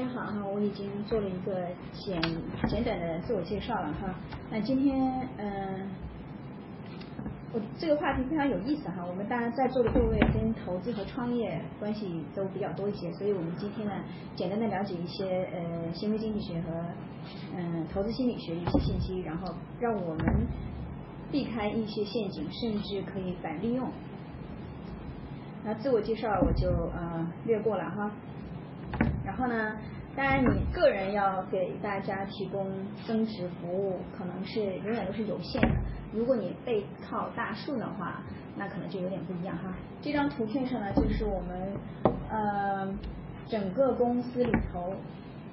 大家好哈，我已经做了一个简简短的自我介绍了哈。那今天嗯，我这个话题非常有意思哈。我们当然在座的各位跟投资和创业关系都比较多一些，所以我们今天呢，简单的了解一些呃行为经济学和嗯投资心理学一些信息，然后让我们避开一些陷阱，甚至可以反利用。那自我介绍我就呃略过了哈。然后呢，当然你个人要给大家提供增值服务，可能是永远都是有限的。如果你背靠大树的话，那可能就有点不一样哈。这张图片上呢，就是我们呃整个公司里头，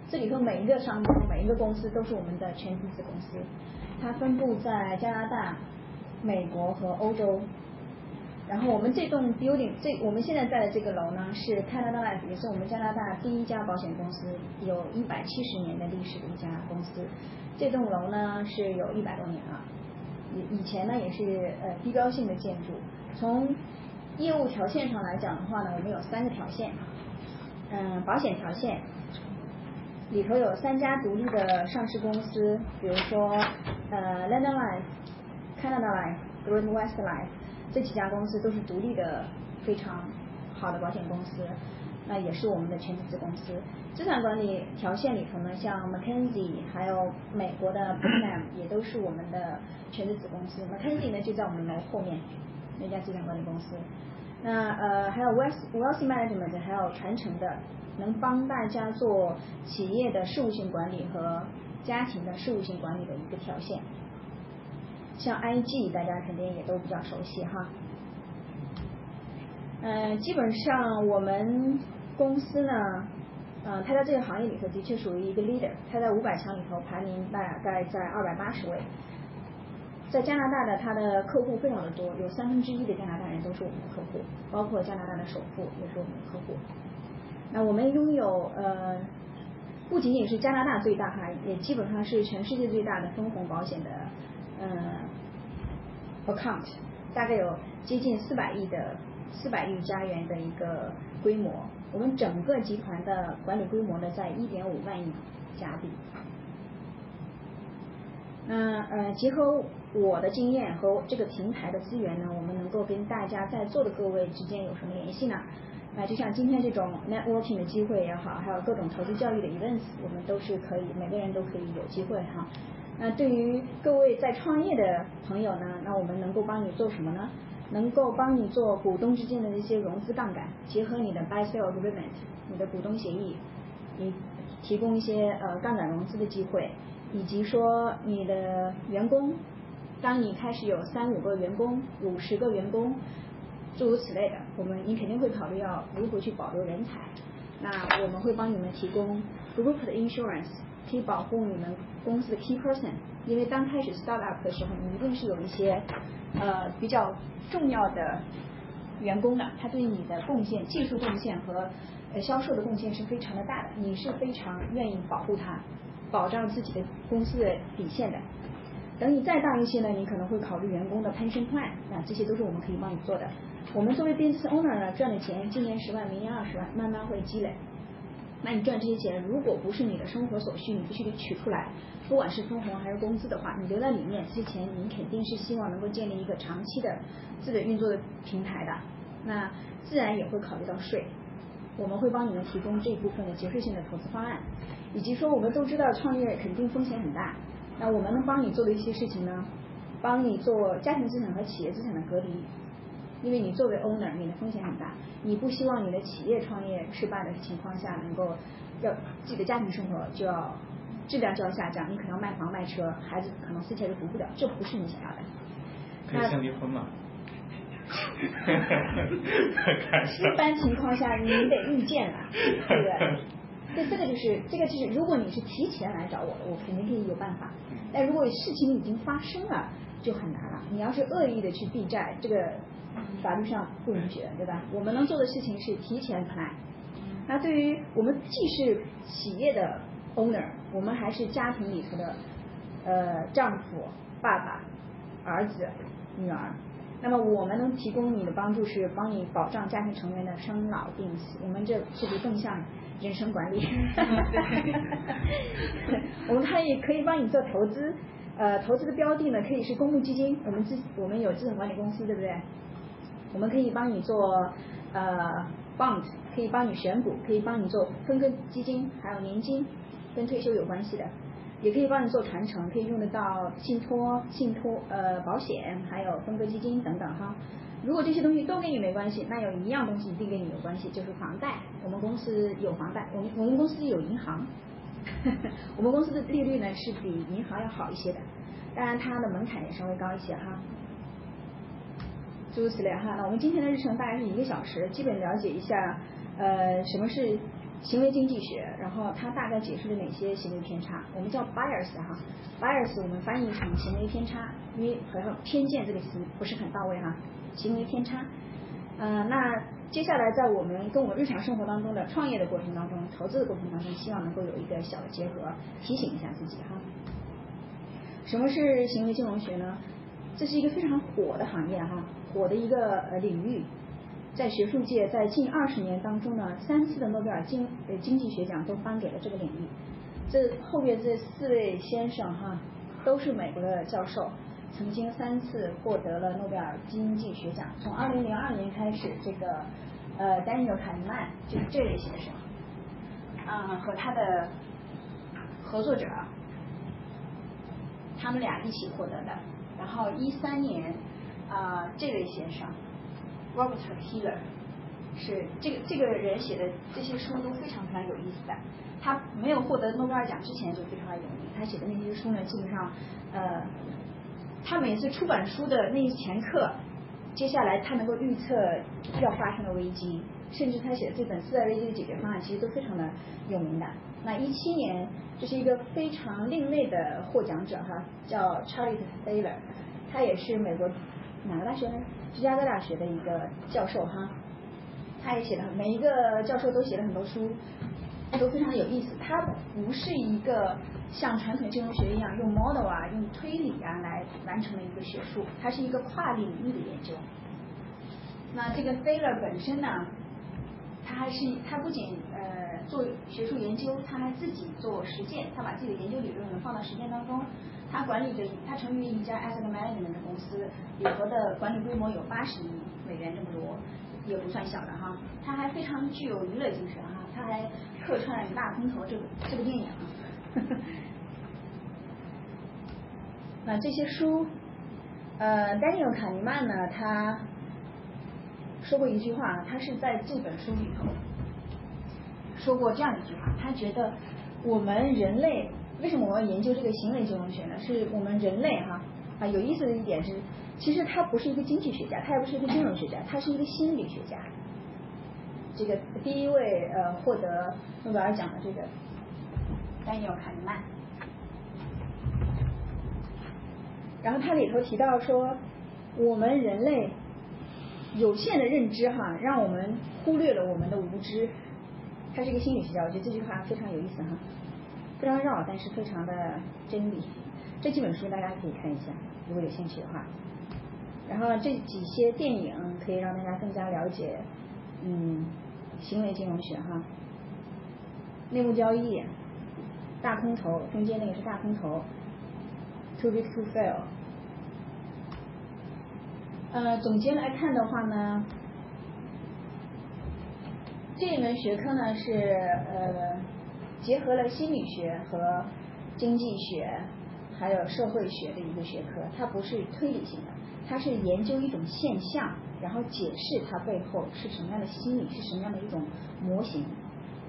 这里头每一个商标、每一个公司都是我们的全资子公司，它分布在加拿大、美国和欧洲。然后我们这栋 building，这我们现在在的这个楼呢是 Canada Life，也是我们加拿大第一家保险公司，有一百七十年的历史的一家公司。这栋楼呢是有一百多年了，以以前呢也是呃地标性的建筑。从业务条线上来讲的话呢，我们有三个条线，嗯，保险条线里头有三家独立的上市公司，比如说呃 London Life、Canada Life、Great West Life。这几家公司都是独立的非常好的保险公司，那也是我们的全资子公司。资产管理条线里头呢，像 Mackenzie 还有美国的 b r n 也都是我们的全资子公司。Mackenzie 呢就在我们楼后面那家资产管理公司。那呃还有 West Wealth Management 还有传承的，能帮大家做企业的事务性管理和家庭的事务性管理的一个条线。像 IG 大家肯定也都比较熟悉哈，嗯，基本上我们公司呢，嗯，它在这个行业里头的确属于一个 leader，它在五百强里头排名大概在二百八十位，在加拿大的它的客户非常的多，有三分之一的加拿大人都是我们的客户，包括加拿大的首富也是我们的客户。那我们拥有呃，不仅仅是加拿大最大哈，也基本上是全世界最大的分红保险的。嗯，account 大概有接近四百亿的四百亿加元的一个规模，我们整个集团的管理规模呢在一点五万亿加币。那呃，结合我的经验和这个平台的资源呢，我们能够跟大家在座的各位之间有什么联系呢？那就像今天这种 networking 的机会也好，还有各种投资教育的 events，我们都是可以，每个人都可以有机会哈。那对于各位在创业的朋友呢，那我们能够帮你做什么呢？能够帮你做股东之间的一些融资杠杆，结合你的 buy sell agreement，你的股东协议，你提供一些呃杠杆融资的机会，以及说你的员工，当你开始有三五个员工、五十个员工，诸如此类的，我们你肯定会考虑要如何去保留人才。那我们会帮你们提供 group 的 insurance。可以保护你们公司的 key person，因为刚开始 start up 的时候，你一定是有一些呃比较重要的员工的，他对你的贡献、技术贡献和呃销售的贡献是非常的大的，你是非常愿意保护他，保障自己的公司的底线的。等你再大一些呢，你可能会考虑员工的 pension plan，那这些都是我们可以帮你做的。我们作为 business owner 呢，赚的钱今年十万，明年二十万，慢慢会积累。那你赚这些钱，如果不是你的生活所需，你必须得取出来，不管是分红还是工资的话，你留在里面，这些钱你肯定是希望能够建立一个长期的资本运作的平台的。那自然也会考虑到税，我们会帮你们提供这一部分的节税性的投资方案，以及说我们都知道创业肯定风险很大，那我们能帮你做的一些事情呢，帮你做家庭资产和企业资产的隔离。因为你作为 owner，你的风险很大，你不希望你的企业创业失败的情况下，能够要自己的家庭生活就要质量就要下降，你可能要卖房卖车，孩子可能四千都读不了，这不是你想要的。可以先离婚嘛？一般情况下你得预见了，对不对？这这个就是这个就是，如果你是提前来找我，我肯定可以有办法。但如果事情已经发生了，就很难了。你要是恶意的去避债，这个。法律上不允许的，对吧？我们能做的事情是提前 plan。那对于我们既是企业的 owner，我们还是家庭里头的呃丈夫、爸爸、儿子、女儿。那么我们能提供你的帮助是帮你保障家庭成员的生老病死，我们这是不是更像人生管理？我们可以可以帮你做投资，呃，投资的标的呢可以是公募基金，我们资我们有资产管理公司，对不对？我们可以帮你做呃 bond，可以帮你选股，可以帮你做分割基金，还有年金，跟退休有关系的。也可以帮你做传承，可以用得到信托、信托呃保险，还有分割基金等等哈。如果这些东西都跟你没关系，那有一样东西一定跟你有关系，就是房贷。我们公司有房贷，我们我们公司有银行，我们公司的利率呢是比银行要好一些的，当然它的门槛也稍微高一些哈。诸如此类哈，那我们今天的日程大概是一个小时，基本了解一下呃什么是。行为经济学，然后它大概解释了哪些行为偏差？我们叫 bias 哈，bias 我们翻译成行为偏差，因为好像偏见这个词不是很到位哈。行为偏差，嗯，那接下来在我们跟我们日常生活当中的创业的过程当中、投资的过程当中，希望能够有一个小的结合，提醒一下自己哈。什么是行为金融学呢？这是一个非常火的行业哈，我的一个呃领域。在学术界，在近二十年当中呢，三次的诺贝尔经呃经济学奖都颁给了这个领域。这后面这四位先生哈，都是美国的教授，曾经三次获得了诺贝尔经济学奖。从二零零二年开始，这个呃丹尼尔卡尼曼就是这位先生，啊和他的合作者，他们俩一起获得的。然后一三年啊这位先生。Robert Heller，是这个这个人写的这些书都非常非常有意思的。他没有获得诺贝尔奖之前就非常的有名。他写的那些书呢，基本上呃，他每次出版书的那一前刻，接下来他能够预测要发生的危机，甚至他写的这本次贷危机的解决方案，其实都非常的有名的。那一七年，这是一个非常另类的获奖者哈，叫 Charlie Taylor，他也是美国哪个大学呢？芝加哥大学的一个教授哈，他也写了每一个教授都写了很多书，都非常有意思。他不是一个像传统金融学一样用 model 啊、用推理啊来完成的一个学术，它是一个跨领域的研究。那这个 Thaler 本身呢，他还是他不仅呃做学术研究，他还自己做实践，他把自己的研究理论呢放到实践当中。他管理着，他成立一家 asset management 的公司，里头的管理规模有八十亿美元这么多，也不算小的哈。他还非常具有娱乐精神哈，他还客串《大空头》这个这个电影。那这些书，呃，Daniel 卡尼曼呢，他说过一句话，他是在这本书里头说过这样一句话，他觉得我们人类。为什么我要研究这个行为金融学呢？是我们人类哈啊有意思的一点是，其实他不是一个经济学家，他也不是一个金融学家，他是一个心理学家。这个第一位呃获得诺贝尔奖的这个丹尼尔卡尼曼，然后他里头提到说，我们人类有限的认知哈，让我们忽略了我们的无知。他是一个心理学家，我觉得这句话非常有意思哈。非常绕，但是非常的真理。这几本书大家可以看一下，如果有兴趣的话。然后这几些电影可以让大家更加了解，嗯，行为金融学哈。内幕交易，大空头，中间那个是大空头。Too big to fail。呃，总结来看的话呢，这一门学科呢是呃。结合了心理学和经济学，还有社会学的一个学科，它不是推理性的，它是研究一种现象，然后解释它背后是什么样的心理，是什么样的一种模型。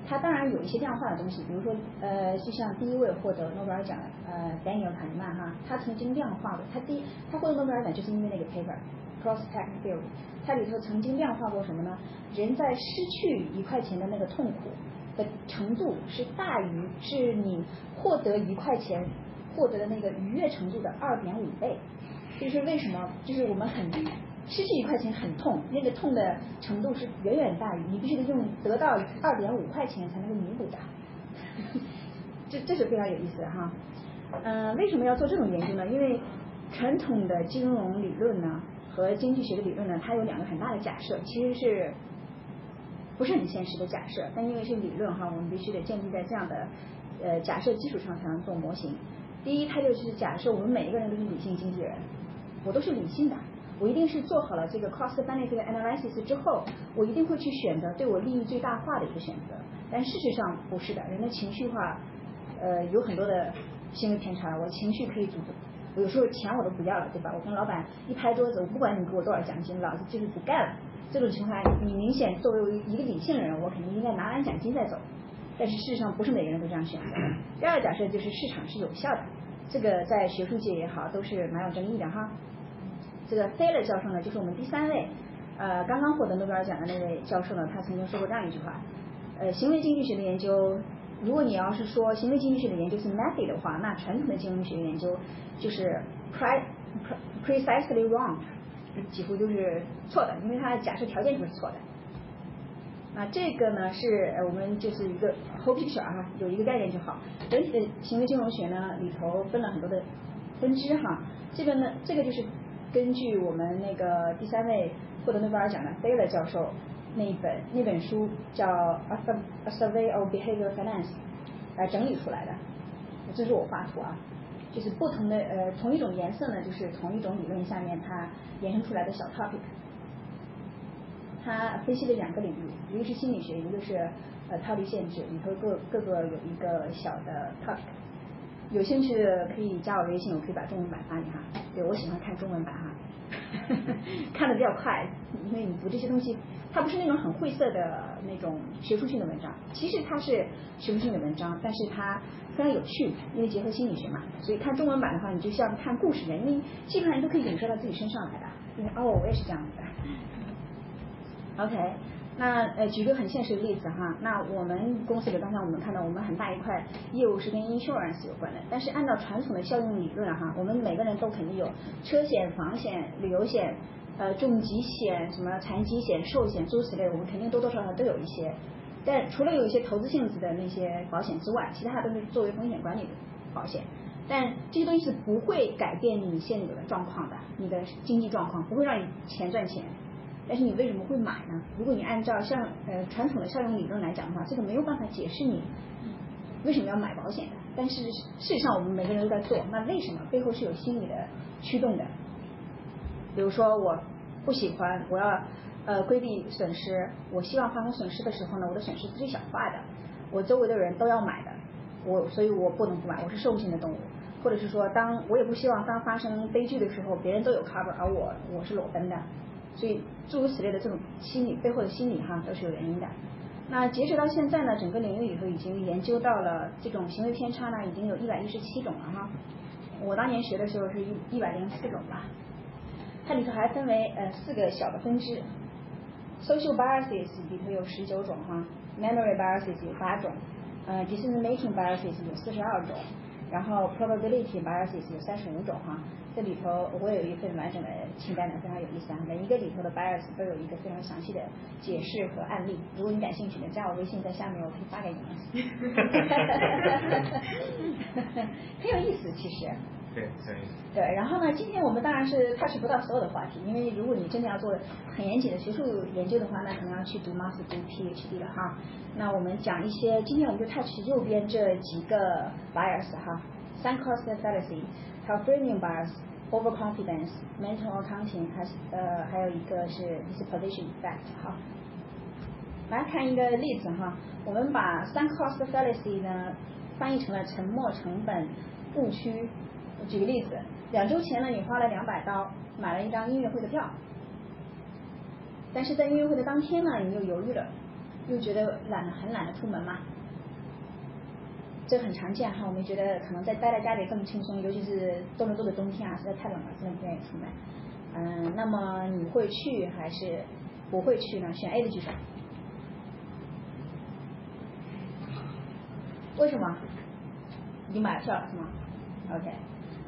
它当然有一些量化的东西，比如说呃，就像第一位获得诺贝尔奖的呃，Daniel Kahneman 哈，他曾经量化过，他第他获得诺贝尔奖就是因为那个 paper Cross Tech Theory，它里头曾经量化过什么呢？人在失去一块钱的那个痛苦。的程度是大于是你获得一块钱获得的那个愉悦程度的二点五倍，就是为什么？就是我们很失去一块钱很痛，那个痛的程度是远远大于你必须得用得到二点五块钱才能够弥补的，这这是非常有意思的哈。嗯，为什么要做这种研究呢？因为传统的金融理论呢，和经济学的理论呢，它有两个很大的假设，其实是不是很现实的假设，但因为是理论哈，我们必须得建立在这样的呃假设基础上才能做模型。第一，它就是假设我们每一个人都是理性经纪人，我都是理性的，我一定是做好了这个 cost benefit analysis 之后，我一定会去选择对我利益最大化的一个选择。但事实上不是的，人的情绪化呃有很多的行为偏差，我情绪可以主有时候钱我都不要了，对吧？我跟老板一拍桌子，我不管你给我多少奖金，老子就是不干了。这种情况，你明显作为一个理性人，我肯定应该拿完奖金再走。但是事实上不是每个人都这样选择。第二个假设就是市场是有效的，这个在学术界也好都是蛮有争议的哈。这个 Thaler 教授呢，就是我们第三位，呃，刚刚获得诺贝尔奖的那位教授呢，他曾经说过这样一句话，呃，行为经济学的研究。如果你要是说行为经济学的研究是 method 的话，那传统的经济学研究就是 pre precisely wrong，几乎就是错的，因为它的假设条件就是错的。那这个呢是我们就是一个 whole picture 啊，有一个概念就好。整体的行为金融学呢里头分了很多的分支哈，这个呢这个就是根据我们那个第三位获得诺贝尔奖的贝勒教授。那一本那本书叫《A Survey of Behavioral Finance》来整理出来的，这是我画图啊，就是不同的呃同一种颜色呢，就是同一种理论下面它延伸出来的小 topic。它分析了两个领域，一个是心理学，一个是呃套利限制，里头各各个有一个小的 topic。有兴趣的可以加我微信，我可以把中文版发你哈。对我喜欢看中文版哈，看的比较快，因为你读这些东西。它不是那种很晦涩的那种学术性的文章，其实它是学术性的文章，但是它非常有趣，因为结合心理学嘛。所以看中文版的话，你就像看故事一样，因为基本上你都可以引射到自己身上来的。因为哦，我也是这样子的。OK，那呃举个很现实的例子哈，那我们公司里刚才我们看到我们很大一块业务是跟 insurance 有关的，但是按照传统的效用理论哈，我们每个人都肯定有车险、房险、旅游险。呃，重疾险、什么残疾险、寿险诸此类，我们肯定多多少少都有一些。但除了有一些投资性质的那些保险之外，其他都是作为风险管理的保险。但这些东西是不会改变你现有的状况的，你的经济状况不会让你钱赚钱。但是你为什么会买呢？如果你按照像呃传统的效用理论来讲的话，这个没有办法解释你为什么要买保险的。但是事实上我们每个人都在做，那为什么背后是有心理的驱动的？比如说，我不喜欢，我要呃规避损失，我希望发生损失的时候呢，我的损失是最小化的。我周围的人都要买的，我所以我不能不买，我是兽性的动物。或者是说，当我也不希望当发生悲剧的时候，别人都有 cover，而我我是裸奔的。所以诸如此类的这种心理背后的心理哈，都是有原因的。那截止到现在呢，整个领域里头已经研究到了这种行为偏差呢，已经有一百一十七种了哈。我当年学的时候是一一百零四种吧。它里头还分为呃四个小的分支，social biases 里头有十九种哈，memory biases 有八种，呃 decision making biases 有四十二种，然后 probability biases 有三十五种哈。这里头我有一份完整的清单的，非常有意思啊，每一个里头的 bias 都有一个非常详细的解释和案例。如果你感兴趣的，加我微信在下面，我可以发给你们。很有意思，其实。对，对。对，然后呢，今天我们当然是 touch 不到所有的话题，因为如果你真的要做很严谨的学术研究的话，那可能要去读 master 读 PhD 了哈。那我们讲一些，今天我们就 touch 右边这几个 bias 哈，sunk cost fallacy，还有 framing bias，overconfidence，mental accounting，还是呃还有一个是 disposition effect 哈。来看一个例子哈，我们把 sunk cost fallacy 呢翻译成了沉没成本误区。举个例子，两周前呢，你花了两百刀买了一张音乐会的票，但是在音乐会的当天呢，你又犹豫了，又觉得懒得很懒得出门嘛，这很常见哈。我们觉得可能在待在家里更轻松，尤其是多伦多的冬天啊，实在太冷了，真的不愿意出门。嗯，那么你会去还是不会去呢？选 A 的举手。为什么？已经买了票了是吗？OK。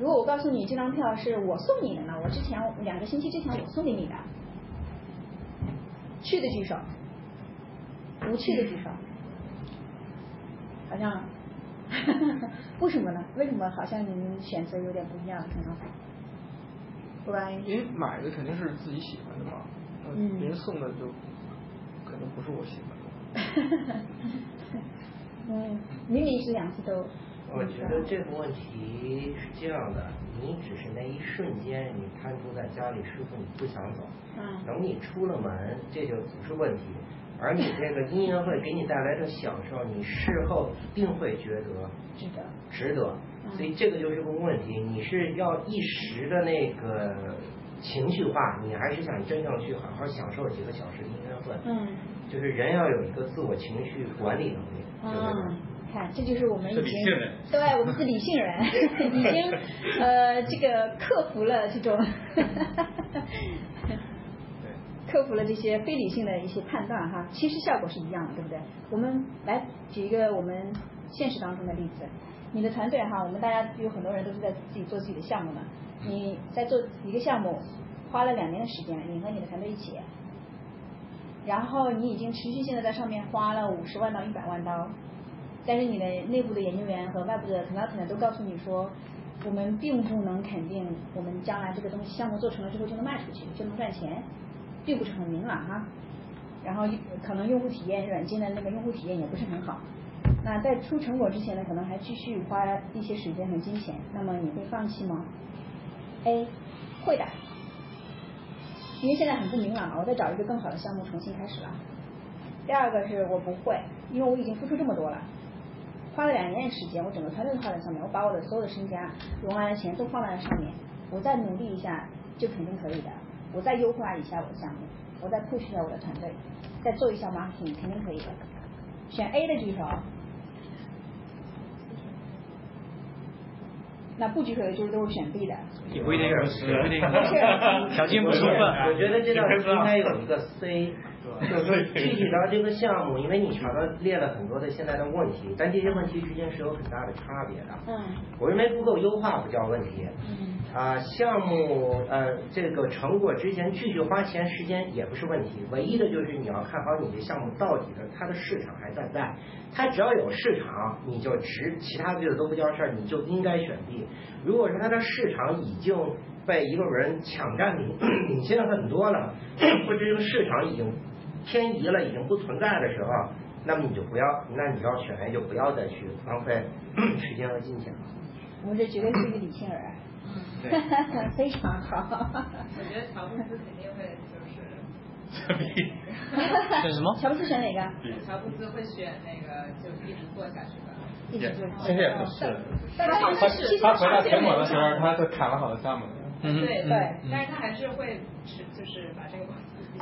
如果我告诉你这张票是我送你的呢？我之前两个星期之前我送给你的，去的举手，不去的举手，好像，为什么呢？为什么好像你们选择有点不一样？刚刚，Brian，因为买的肯定是自己喜欢的嘛，嗯别人送的就可能不是我喜欢的。嗯，明明是两次都。我觉得这个问题是这样的，你只是那一瞬间你瘫坐在家里，舒服你不想走，嗯等你出了门，这就不是问题。而你这个音乐会给你带来的享受，你事后一定会觉得值得。值得，嗯所以这个就是个问题，你是要一时的那个情绪化，你还是想真正去好好享受几个小时的音乐会？嗯。就是人要有一个自我情绪管理能力，就是嗯，看，这就是我们已经对，我们是理性人，已经呃这个克服了这种 克服了这些非理性的一些判断哈，其实效果是一样的，对不对？我们来举一个我们现实当中的例子，你的团队哈，我们大家有很多人都是在自己做自己的项目的，你在做一个项目，花了两年的时间，你和你的团队一起，然后你已经持续性的在上面花了五十万到一百万刀，但是你的内部的研究员和外部的 consultant 都告诉你说，我们并不能肯定我们将来这个东西项目做成了之后就能卖出去，就能赚钱，并不是很明朗哈。然后可能用户体验软件的那个用户体验也不是很好。那在出成果之前呢，可能还继续花一些时间和金钱，那么你会放弃吗？A 会的，因为现在很不明朗嘛，我再找一个更好的项目重新开始了。第二个是我不会，因为我已经付出这么多了，花了两年的时间，我整个团队都花在上面，我把我的所有的身家、融完的钱都放在了上面，我再努力一下就肯定可以的，我再优化一下我的项目，我再 push 一下我的团队，再做一下 marketing，肯定可以的。选 A 的举手。那不举手的就是都是选 B 的。也不一定，也不一定条件不充分。我觉得这道题应该有一个 C，就是说具体到这个项目，因为你查到列了很多的现在的问题，但这些问题之间是有很大的差别的。嗯我认为不够优化不叫问题。嗯啊、项目呃这个成果之前继续花钱时间也不是问题，唯一的就是你要看好你的项目到底的它的市场还在不在，它只要有市场你就值，其他的都不叫事儿，你就应该选 B。如果说它的市场已经被一个人抢占领 领先很多了，或者这个市场已经偏移了，已经不存在的时候，那么你就不要，那你要选 A 就不要再去浪费 时间和金钱了。我们这绝对是一个理性人。对 非常好。我觉得乔布斯肯定会就是，选什么？乔布斯选哪个？乔布斯会选那个就一直做下去的。一直做。其实也不是，但他他他回到苹果的时候，他是砍了好多项目的。嗯对对嗯但是他还是会是就是把这个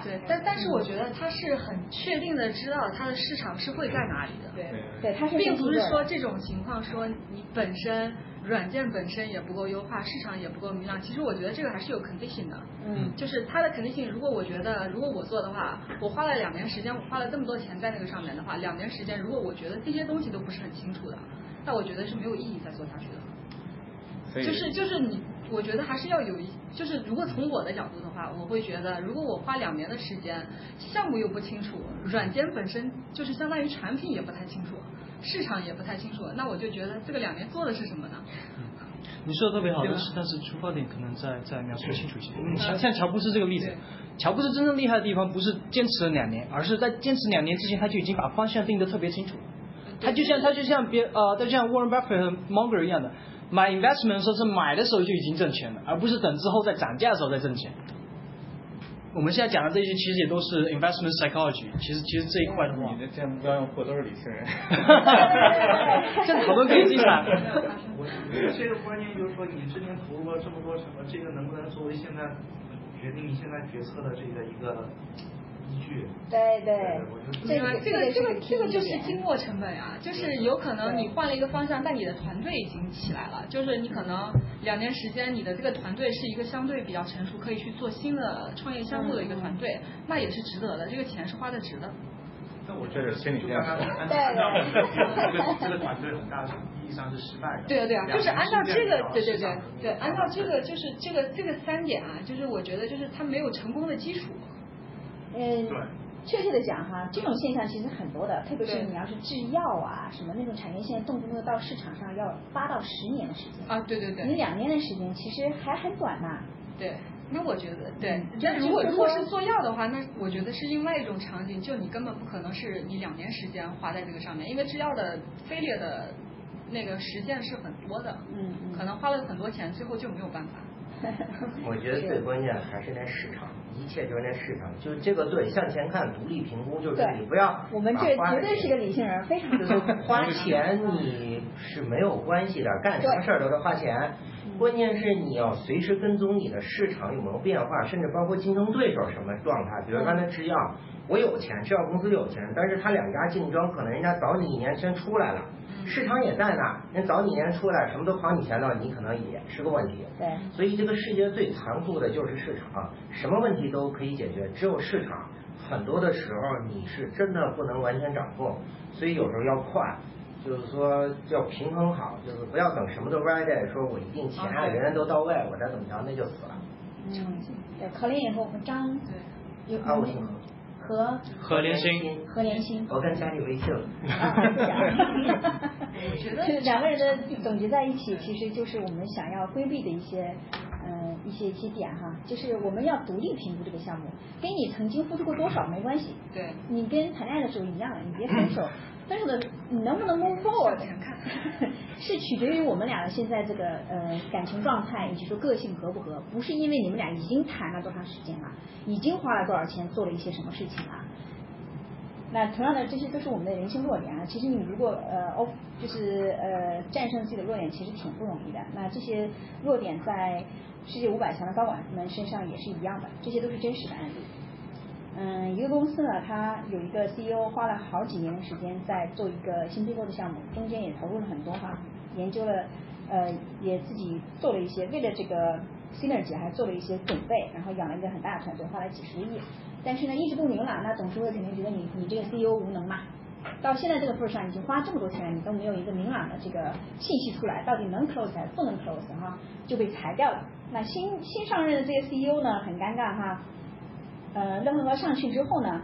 对，但但是我觉得他是很确定的知道他的市场是会在哪里的，对对，他是并不是说这种情况说你本身软件本身也不够优化，市场也不够明朗。其实我觉得这个还是有 condition 的，嗯就是它的 condition。如果我觉得如果我做的话，我花了两年时间，我花了这么多钱在那个上面的话，两年时间如果我觉得这些东西都不是很清楚的，那我觉得是没有意义再做下去的。所以就是就是你，我觉得还是要有一，就是如果从我的角度的话，我会觉得，如果我花两年的时间，项目又不清楚，软件本身就是相当于产品也不太清楚，市场也不太清楚，那我就觉得这个两年做的是什么呢？你说的特别好，但是但是出发点可能再再描述清楚一些。嗯像像乔布斯这个例子，乔布斯真正厉害的地方不是坚持了两年，而是在坚持两年之前他就已经把方向定得特别清楚。他就像他就像别呃，他就像 Warren Buffett 和 Munger 一样的，买 investment 的时候是买的时候就已经挣钱了，而不是等之后在涨价的时候再挣钱。我们现在讲的这些其实也都是 investment psychology，其实其实这一块的话你，的这目标用户都是理性人。这讨论可以进来。我觉得这个关键就是说，你之前投入了这么多什么，这个能不能作为现在决定你现在决策的这个一个依据？对对这对吧？这个这个这个就是经经过成本啊，就是有可能你换了一个方向，但你的团队已经起来了，就是你可能两年时间，你的这个团队是一个相对比较成熟，可以去做新的创业项目的一个团队，那也是值得的，这个钱是花的值的。那我觉得心理就建设刚刚按 对照这个这个团队很大意义上是失败的。对啊对啊，就是按照这个，对对对对，按照这个就就是这个这个三点啊，就是我觉得就是他没有成功的基础。嗯对，确切的讲哈，这种现象其实很多的，特别是你要是制药啊什么那种产业，现在动不动到市场上要八到十年的时间。啊，对对对，你两年的时间其实还很短呐。对，那我觉得对嗯，但如果如果是做药的话，那我觉得是另外一种场景，就你根本不可能是你两年时间花在这个上面，因为制药的飞裂的那个实践是很多的，嗯嗯可能花了很多钱，最后就没有办法。我觉得最关键还是那市场，一切就是那市场，就是这个对向前看，独立评估，就是你不要我们这绝对是个理性人，非常就是花钱你是没有关系的，干什么事儿都是花钱。嗯关键是你要随时跟踪你的市场有没有变化，甚至包括竞争对手什么状态。比如刚才制药，我有钱，制药公司有钱，但是他两家竞争，可能人家早你一年先出来了，市场也在那，人早几年出来，什么都跑你前头，你可能也是个问题。对所以这个世界最残酷的就是市场，什么问题都可以解决，只有市场很多的时候你是真的不能完全掌控，所以有时候要快。就是说要平衡好，就是不要等什么都 ready，说我一定钱啊人人都到位，我再怎么着那就死了。嗯，对，考联以后我们张有啊，我姓何，何何连心，何连心。我跟加你微信了。啊，谢谢啊。我觉得就是两个人的总结在一起，其实就是我们想要规避的一些，嗯、一些一些点哈，就是我们要独立评估这个项目，跟你曾经付出过多少没关系。对你跟谈恋爱的时候一样，你别分手，分手的你能不能 move forward，看 是取决于我们俩的现在这个呃感情状态以及说个性合不合，不是因为你们俩已经谈了多长时间了，已经花了多少钱做了一些什么事情了。那同样的，这些都是我们的人性弱点啊。其实你如果呃哦，就是呃战胜自己的弱点，其实挺不容易的。那这些弱点在世界五百强的高管们身上也是一样的，这些都是真实的案例。嗯，一个公司呢，它有一个 CEO 花了好几年的时间在做一个新并购的项目，中间也投入了很多哈，研究了，呃，也自己做了一些，为了这个 synergy 还做了一些准备，然后养了一个很大的团队，花了几十个亿，但是呢一直不明朗，那董事会肯定觉得你你这个 CEO 无能嘛。到现在这个份上，已经花这么多钱了，你都没有一个明朗的这个信息出来，到底能 close 还是不能 close 哈，就被裁掉了。那新新上任的这个 CEO 呢，很尴尬哈，呃，任何上去之后呢，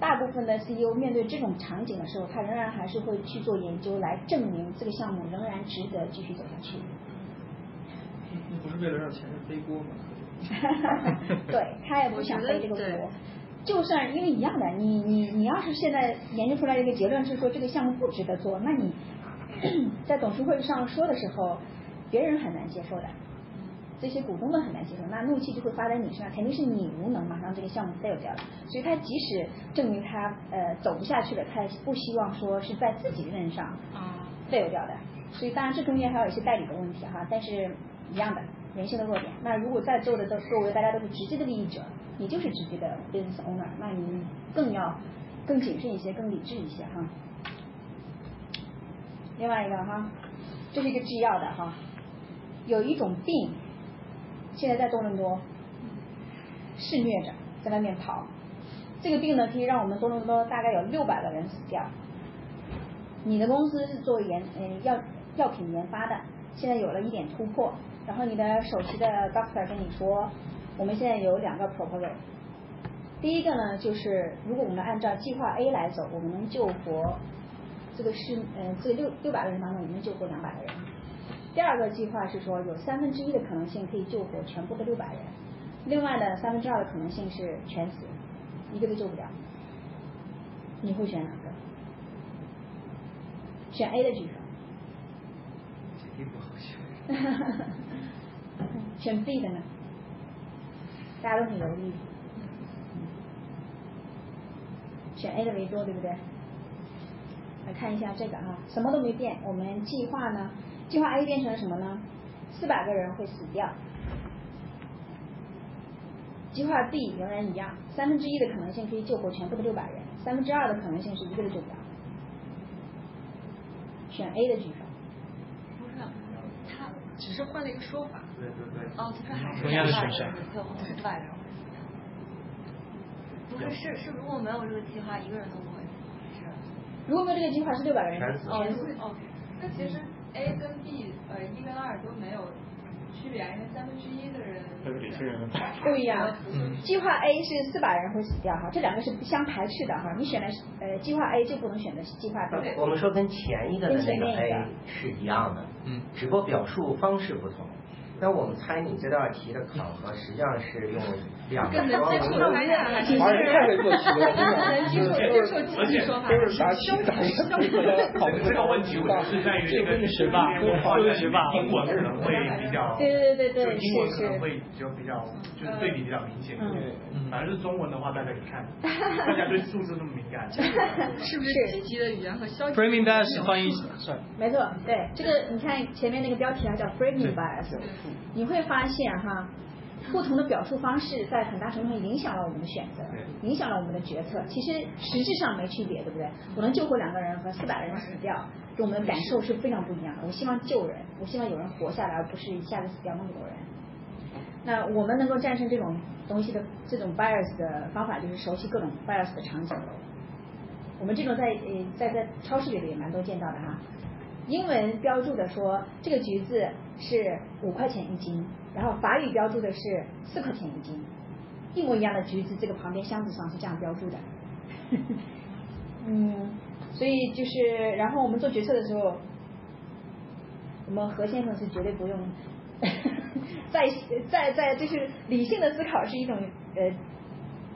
大部分的 CEO 面对这种场景的时候，他仍然还是会去做研究，来证明这个项目仍然值得继续走下去。那不是为了让前任背锅吗？对他也不想背这个锅。就算因为一样的，你你你要是现在研究出来一个结论是说这个项目不值得做，那你 在董事会上说的时候，别人很难接受的，这些股东们很难接受，那怒气就会发在你身上，肯定是你无能嘛，让这个项目 fail 掉了。所以他即使证明他呃走不下去了，他也不希望说是在自己任上啊 fail 掉的。所以当然这中间还有一些代理的问题哈，但是一样的人性的弱点。那如果在座的都各位大家都是直接的利益者，你就是直接的 business owner，那你更要更谨慎一些，更理智一些哈。另外一个哈，这是一个制药的哈，有一种病，现在在多伦多肆虐着，在外面跑。这个病呢，可以让我们多伦多大概有六百个人死掉。你的公司是做研嗯药药品研发的，现在有了一点突破，然后你的首席的 doctor 跟你说，我们现在有两个 proposal。第一个呢，就是如果我们按照计划 A 来走，我们能救活这个是呃这六六百个人当中，我们能救活两百个人。第二个计划是说，有三分之一的可能性可以救活全部的六百人，另外的三分之二的可能性是全死，一个都救不了。你会选哪个？选 A 的举手。这不好选。选 B 的呢？大家都很犹豫。选 A 的为多，对不对？来看一下这个啊，什么都没变。我们计划呢，计划 A 变成了什么呢？四百个人会死掉。计划 B 仍然一样，三分之一的可能性可以救活全部的六百人，三分之二的可能性是一个都救不了。选 A 的举手。不是，他只是换了一个说法。对对对。哦，就是还是同样的选项最后是。不是，是是，如果没有这个计划，一个人都不会死，是。如果没有这个计划，是六百个人全死全死。哦，那其实 A 跟 B 呃一跟二都没有区别，因为三分之一的人理性人的不一样，计划 A 是四百人会死掉哈，这两个是相排斥的哈。你选的是呃计划 A 就不能选择计划 B。我们说跟前一个的那个跟前一 A 个是一样的，嗯，只不过表述方式不同。那我们猜你这道题的考核实际上是用两个更能接受感染还是而且太会做题了，真的。能接受接受集体说法，都是答题答题考这个问题我觉得是在于这个学霸文化都是学霸英文可能会比较，对对对对就英文是是可能会就比较就是对比比较明显。嗯对，反正是中文的话，大家一看，大家对数字那么敏感，是不是积极的语言和消极 framing bias 翻译，sorry，没错，对这个你看前面那个标题它叫 framing bias，你会发现哈，不同的表述方式在很大程度上影响了我们的选择，影响了我们的决策。其实实质上没区别，对不对？我能救活两个人和四百个人死掉，跟我们的感受是非常不一样的。我希望救人，我希望有人活下来，而不是一下子死掉那么多人。那我们能够战胜这种东西的这种 bias 的方法，就是熟悉各种 bias 的场景。我们这种在呃在在超市里边也蛮多见到的哈。英文标注的说这个橘子是五块钱一斤，然后法语标注的是四块钱一斤，一模一样的橘子，这个旁边箱子上是这样标注的。嗯，所以就是，然后我们做决策的时候，我们何先生是绝对不用，在在在就是理性的思考是一种呃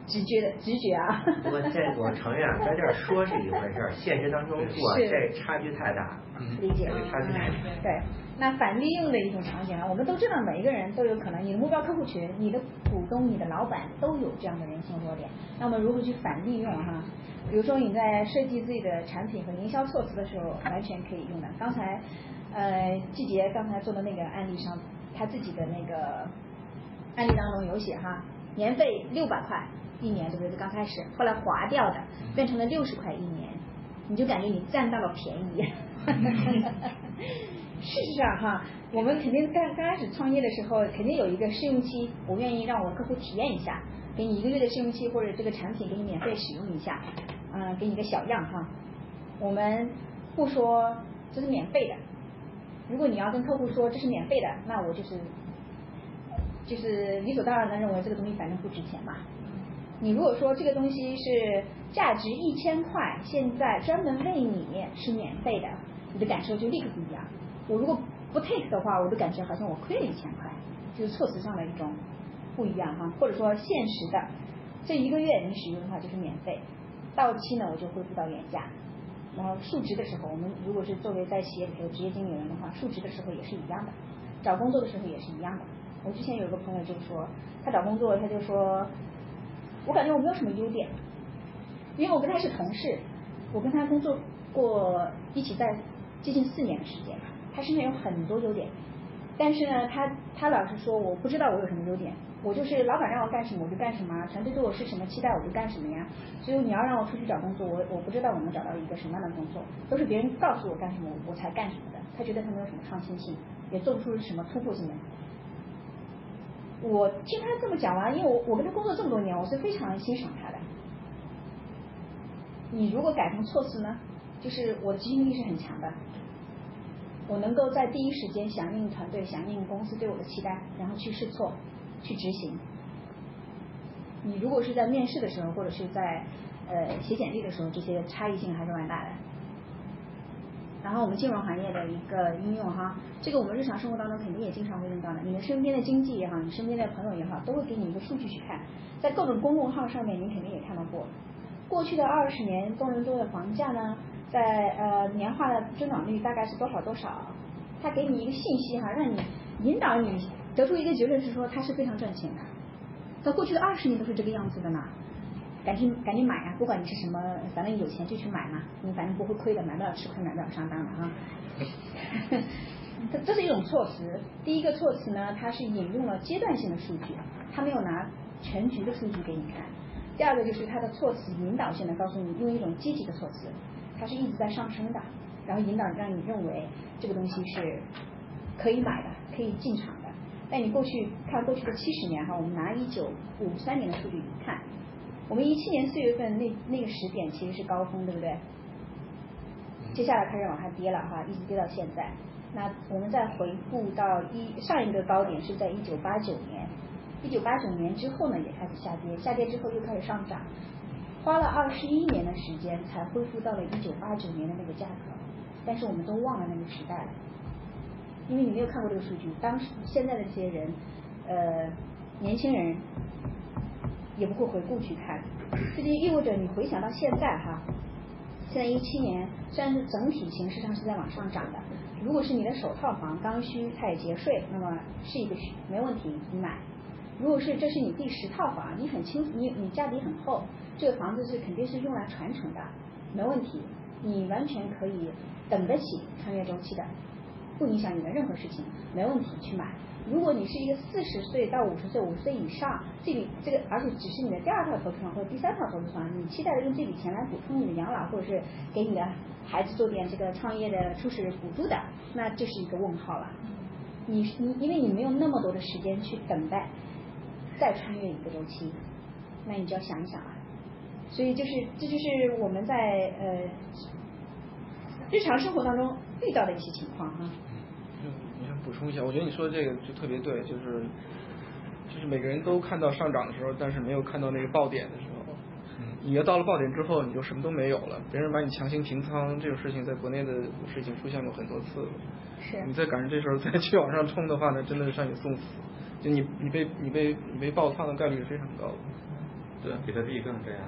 直觉的直觉啊。不过这我承认啊，在这儿说是一回事儿，现实当中做这差距太大。理解，这个差距太大。嗯对，那反利用的一种场景啊，我们都知道每一个人都有可能，你的目标客户群、你的股东、你的老板都有这样的人性弱点。那么如何去反利用哈？比如说你在设计自己的产品和营销措辞的时候，完全可以用的。刚才呃季杰刚才做的那个案例上，他自己的那个案例当中有写哈，年费六百块一年，对不对？刚开始，后来划掉的变成了六十块一年，你就感觉你占到了便宜。事实上哈，我们肯定刚刚开始创业的时候，肯定有一个试用期，我愿意让我客户体验一下，给你一个月的试用期，或者这个产品给你免费使用一下，嗯、给你个小样哈。我们不说这是免费的，如果你要跟客户说这是免费的，那我就是就是理所当然的认为这个东西反正不值钱嘛。你如果说这个东西是价值一千块，现在专门为你是免费的，你的感受就立刻不一样。我如果不 take 的话，我就感觉好像我亏了一千块，就是措辞上的一种不一样哈，或者说现实的，这一个月你使用的话就是免费，到期呢我就恢复到原价。然后述职的时候，我们如果是作为在企业里头职业经理人的话，述职的时候也是一样的，找工作的时候也是一样的。我之前有个朋友就说，他找工作他就说，我感觉我没有什么优点，因为我跟他是同事，我跟他工作过一起在接近四年的时间，他身上有很多优点，但是呢，他他老是说我不知道我有什么优点，我就是老板让我干什么我就干什么，团队对我是什么期待我就干什么呀。所以你要让我出去找工作，我我不知道我能找到一个什么样的工作，都是别人告诉我干什么我才干什么的。他觉得他没有什么创新性，也做不出什么突破性的。我听他这么讲完，因为我我跟他工作这么多年，我是非常欣赏他的。你如果改成措辞呢，就是我执行力是很强的，我能够在第一时间响应团队、响应公司对我的期待，然后去试错、去执行。你如果是在面试的时候，或者是在呃写简历的时候，这些差异性还是蛮大的。然后我们金融行业的一个应用哈，这个我们日常生活当中肯定也经常会用到的。你们身边的经济也好，你身边的朋友也好，都会给你一个数据去看，在各种公众号上面，你肯定也看到过。过去的二十年，多伦多的房价呢，在呃年化的增长率大概是多少多少？它给你一个信息哈，让你引导你得出一个结论是说它是非常赚钱的。在过去的二十年都是这个样子的呢，赶紧赶紧买啊！不管你是什么，反正有钱就去买嘛，你反正不会亏的，买不了吃亏，买不了上当的哈。这这是一种措辞。第一个措辞呢，它是引用了阶段性的数据，它没有拿全局的数据给你看。第二个就是它的措辞引导性的告诉你，用一种积极的措辞，它是一直在上升的，然后引导让你认为这个东西是可以买的，可以进场的。但你过去看过去的七十年哈，我们拿一九五三年的数据看，我们一七年四月份那那个时点其实是高峰，对不对？接下来开始往下跌了哈，一直跌到现在。那我们再回顾到一上一个高点是在一九八九年，一九八九年之后呢也开始下跌，下跌之后又开始上涨，花了二十一年的时间才恢复到了一九八九年的那个价格，但是我们都忘了那个时代了。因为你没有看过这个数据。当时现在的这些人，呃，年轻人也不会回顾去看，这就意味着你回想到现在哈，现在一七年虽然是整体形势上是在往上涨的，如果是你的首套房刚需，它也节税，那么是一个没问题，你买。如果是这是你第十套房，你很清楚，你你家底很厚，这个房子是肯定是用来传承的，没问题，你完全可以等得起穿越周期的，不影响你的任何事情，没问题去买。如果你是一个四十岁到五十岁、五十岁以上，这笔这个而且只是你的第二套投资房或者第三套投资房，你期待着用这笔钱来补充你的养老，或者是给你的孩子做点这个创业的初始补助的，那这是一个问号了。你你因为你没有那么多的时间去等待。再穿越一个周期，那你就要想一想了。所以就是这就是我们在呃日常生活当中遇到的一些情况哈。嗯，我想补充一下，我觉得你说的这个就特别对，就是就是每个人都看到上涨的时候，但是没有看到那个爆点的时候。嗯。你要到了爆点之后，你就什么都没有了，别人把你强行平仓，这种事情在国内的股市已经出现过很多次了。是。你再赶上这时候再去往上冲的话呢，真的是让你送死。就你你被你被你被爆仓的概率是非常高的，对，比特币更这样。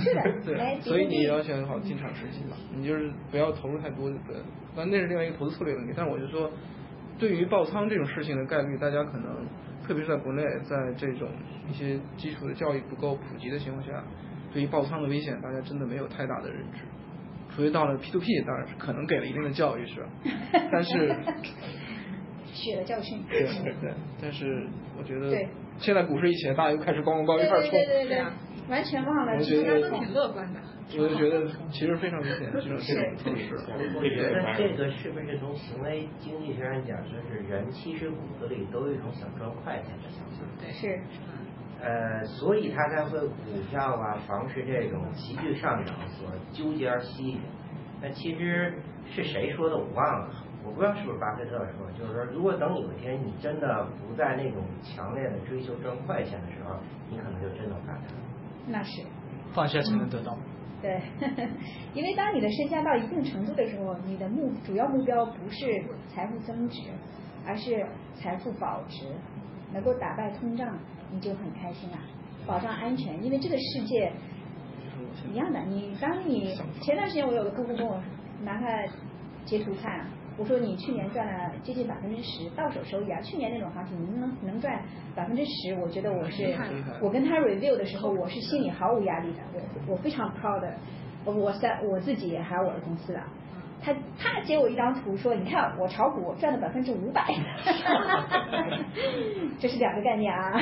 是的，对，所以你要选好进场时机嘛，你就是不要投入太多，对，那那是另外一个投资策略问题。但是我就说，对于爆仓这种事情的概率，大家可能特别是在国内，在这种一些基础的教育不够普及的情况下，对于爆仓的危险，大家真的没有太大的认知。除非到了 P to P，当然是可能给了一定的教育，是吧？但是。血的教训。对对对，但是我觉得，现在股市一起来，大家又开始咣咣咣一块冲。对对对，完全忘了，其实都挺乐观的。我就觉得其实非常明显，就是这种措施。我觉得这个是不是从行为经济学上讲，就是人其实骨子里都有一种想赚快钱的想法。对，是。呃，所以他才会股票啊、房市这种急剧上涨所纠结而吸引。那其实是谁说的我忘了。我不知道是不是巴菲特说，就是说，如果等有一天你真的不在那种强烈的追求赚快钱的时候，你可能就真的发财。那是。放下才能得到。对，因为当你的身价到一定程度的时候，你的目主要目标不是财富增值，而是财富保值，能够打败通胀，你就很开心了，保障安全。因为这个世界一样的，你当你前段时间我有个客户跟我拿他截图看。我说你去年赚了接近百分之十到手收益啊，去年那种行情你能能赚百分之十，我觉得我是我跟他 review 的时候，我是心里毫无压力的，我我非常 proud，我在我自己还有我的公司的，他他截我一张图说，你看我炒股赚了百分之五百，这是两个概念啊。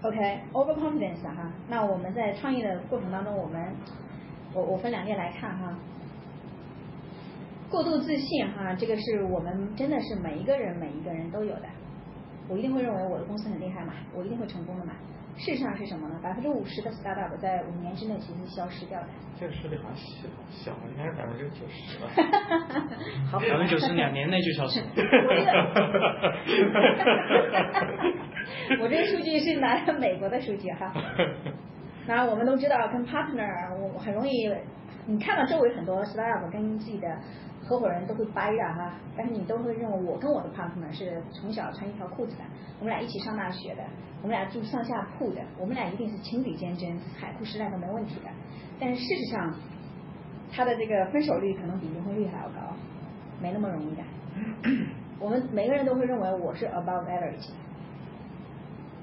OK，overconfidence 哈，那我们在创业的过程当中，我们。我我分两列来看哈，过度自信哈，这个是我们真的是每一个人每一个人都有的。我一定会认为我的公司很厉害嘛，我一定会成功的嘛。事实上是什么呢？百分之五十的 startup 在五年之内其实消失掉的。这个数据好像小，应该是百分之九十吧。好，百分之九十两年内就消失。我这个数据是拿美国的数据哈。那我们都知道，跟 partner 我很容易，你看到周围很多 startup 跟自己的合伙人都会掰的哈，但是你都会认为我跟我的 partner 是从小穿一条裤子的，我们俩一起上大学的，我们俩住上下铺的，我们俩一定是情侣坚贞，海枯石烂都没问题的。但是事实上，他的这个分手率可能比离婚率还要高，没那么容易的。我们每个人都会认为我是 above average。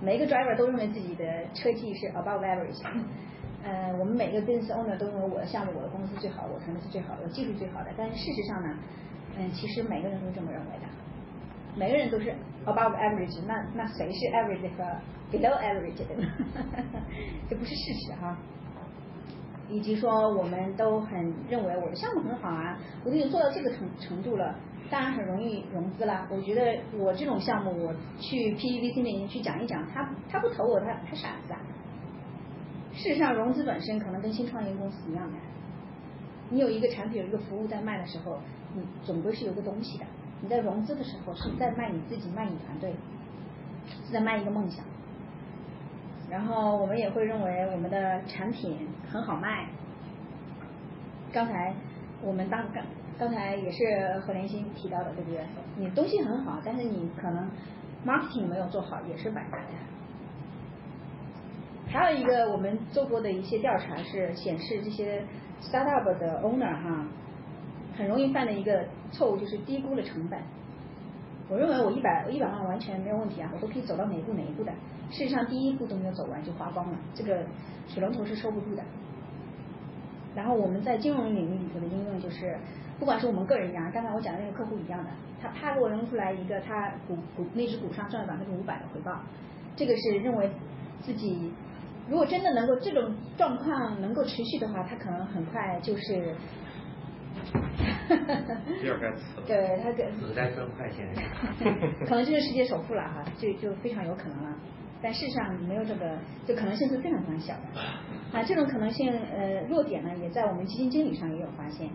每一个 driver 都认为自己的车技是 above average，呃，我们每个 business owner 都认为我的项目、我的公司最好，我团队是最好的，我技术最好的。但是事实上呢，嗯，其实每个人都这么认为的，每个人都是 above average，那那谁是 average 和 below average 的呢？这不是事实哈。以及说我们都很认为我的项目很好啊，我已经做到这个程程度了。当然很容易融资了。我觉得我这种项目，我去 PEVC 面前去讲一讲，他他不投我，他他傻子啊。事实上，融资本身可能跟新创业公司一样的。你有一个产品、有一个服务在卖的时候，你总归是有个东西的。你在融资的时候是在卖你自己、卖你团队，是在卖一个梦想。然后我们也会认为我们的产品很好卖。刚才。我们当刚刚才也是何连新提到的，对不对？你东西很好，但是你可能 marketing 没有做好，也是白搭的。还有一个我们做过的一些调查是显示，这些 startup 的 owner 哈，很容易犯的一个错误就是低估了成本。我认为我一百一百万完全没有问题啊，我都可以走到哪一步哪一步的。事实上第一步都没有走完就花光了，这个水龙头是收不住的。然后我们在金融领域里头的应用就是，不管是我们个人一样，刚才我讲的那个客户一样的，他他给我扔出来一个他股股那只股上赚了百分之五百的回报，这个是认为自己如果真的能够这种状况能够持续的话，他可能很快就是。比尔盖茨。对他给。子弹赚快钱。可能就是世界首富了哈，就就非常有可能了。但事实上没有这个，就可能性是非常非常小的。啊，这种可能性呃弱点呢，也在我们基金经理上也有发现。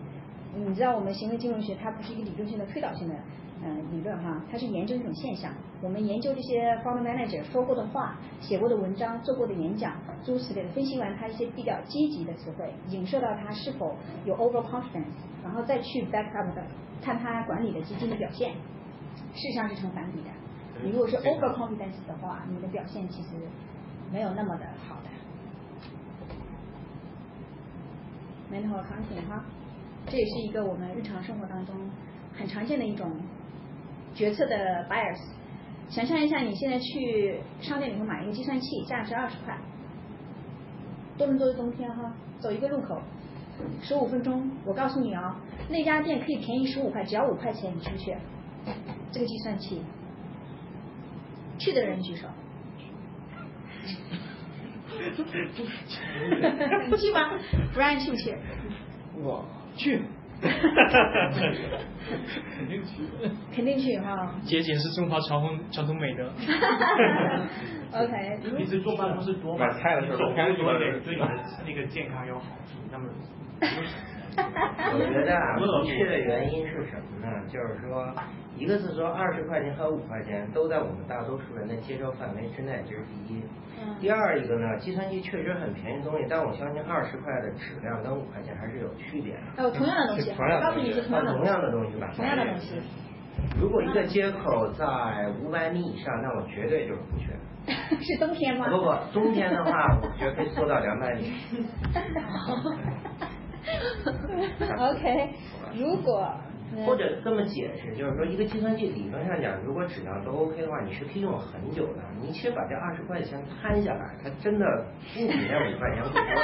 你知道我们行为金融学它不是一个理论性的推导性的呃理论哈，它是研究一种现象。我们研究这些 fund manager 说过的话、写过的文章、做过的演讲，诸如此类的，分析完他一些比较积极的词汇，影射到他是否有 over confidence，然后再去 back up 的看他管理的基金的表现，事实上是成反比的。你如果是 over confidence 的话，你的表现其实没有那么的好的。mental accounting 哈，这也是一个我们日常生活当中很常见的一种决策的 bias。想象一下，你现在去商店里头买一个计算器，价值二十块，多伦多的冬天哈，走一个路口，十五分钟，我告诉你啊，那家店可以便宜十五块，只要五块钱，你去不去？这个计算器，去的人举手。你去吗？不让你去不去？我去。肯定去。肯定去哈。节俭是中华传统传统美德。OK。平时坐办公室多买菜的时候，走路多点对你的那个健康有好处，那么。我觉得啊，不去的原因是什么呢？就是说，一个是说二十块钱和五块钱都在我们大多数人的接受范围之内，这是第一。第二一个呢，计算机确实很便宜的东西，但我相信二十块的质量跟五块钱还是有区别的。还有同样的东西，同样的东西吧。同样的东西。如果一个接口在五百米以上，那我绝对就是不缺。是冬天吗？不不，冬天的话，我觉得可以缩到两百米。OK，如果。或者这么解释，就是说一个计算机理论上讲，如果质量都 OK 的话，你是可以用很久的。你其实把这二十块钱摊下来，它真的不比那五块钱贵多。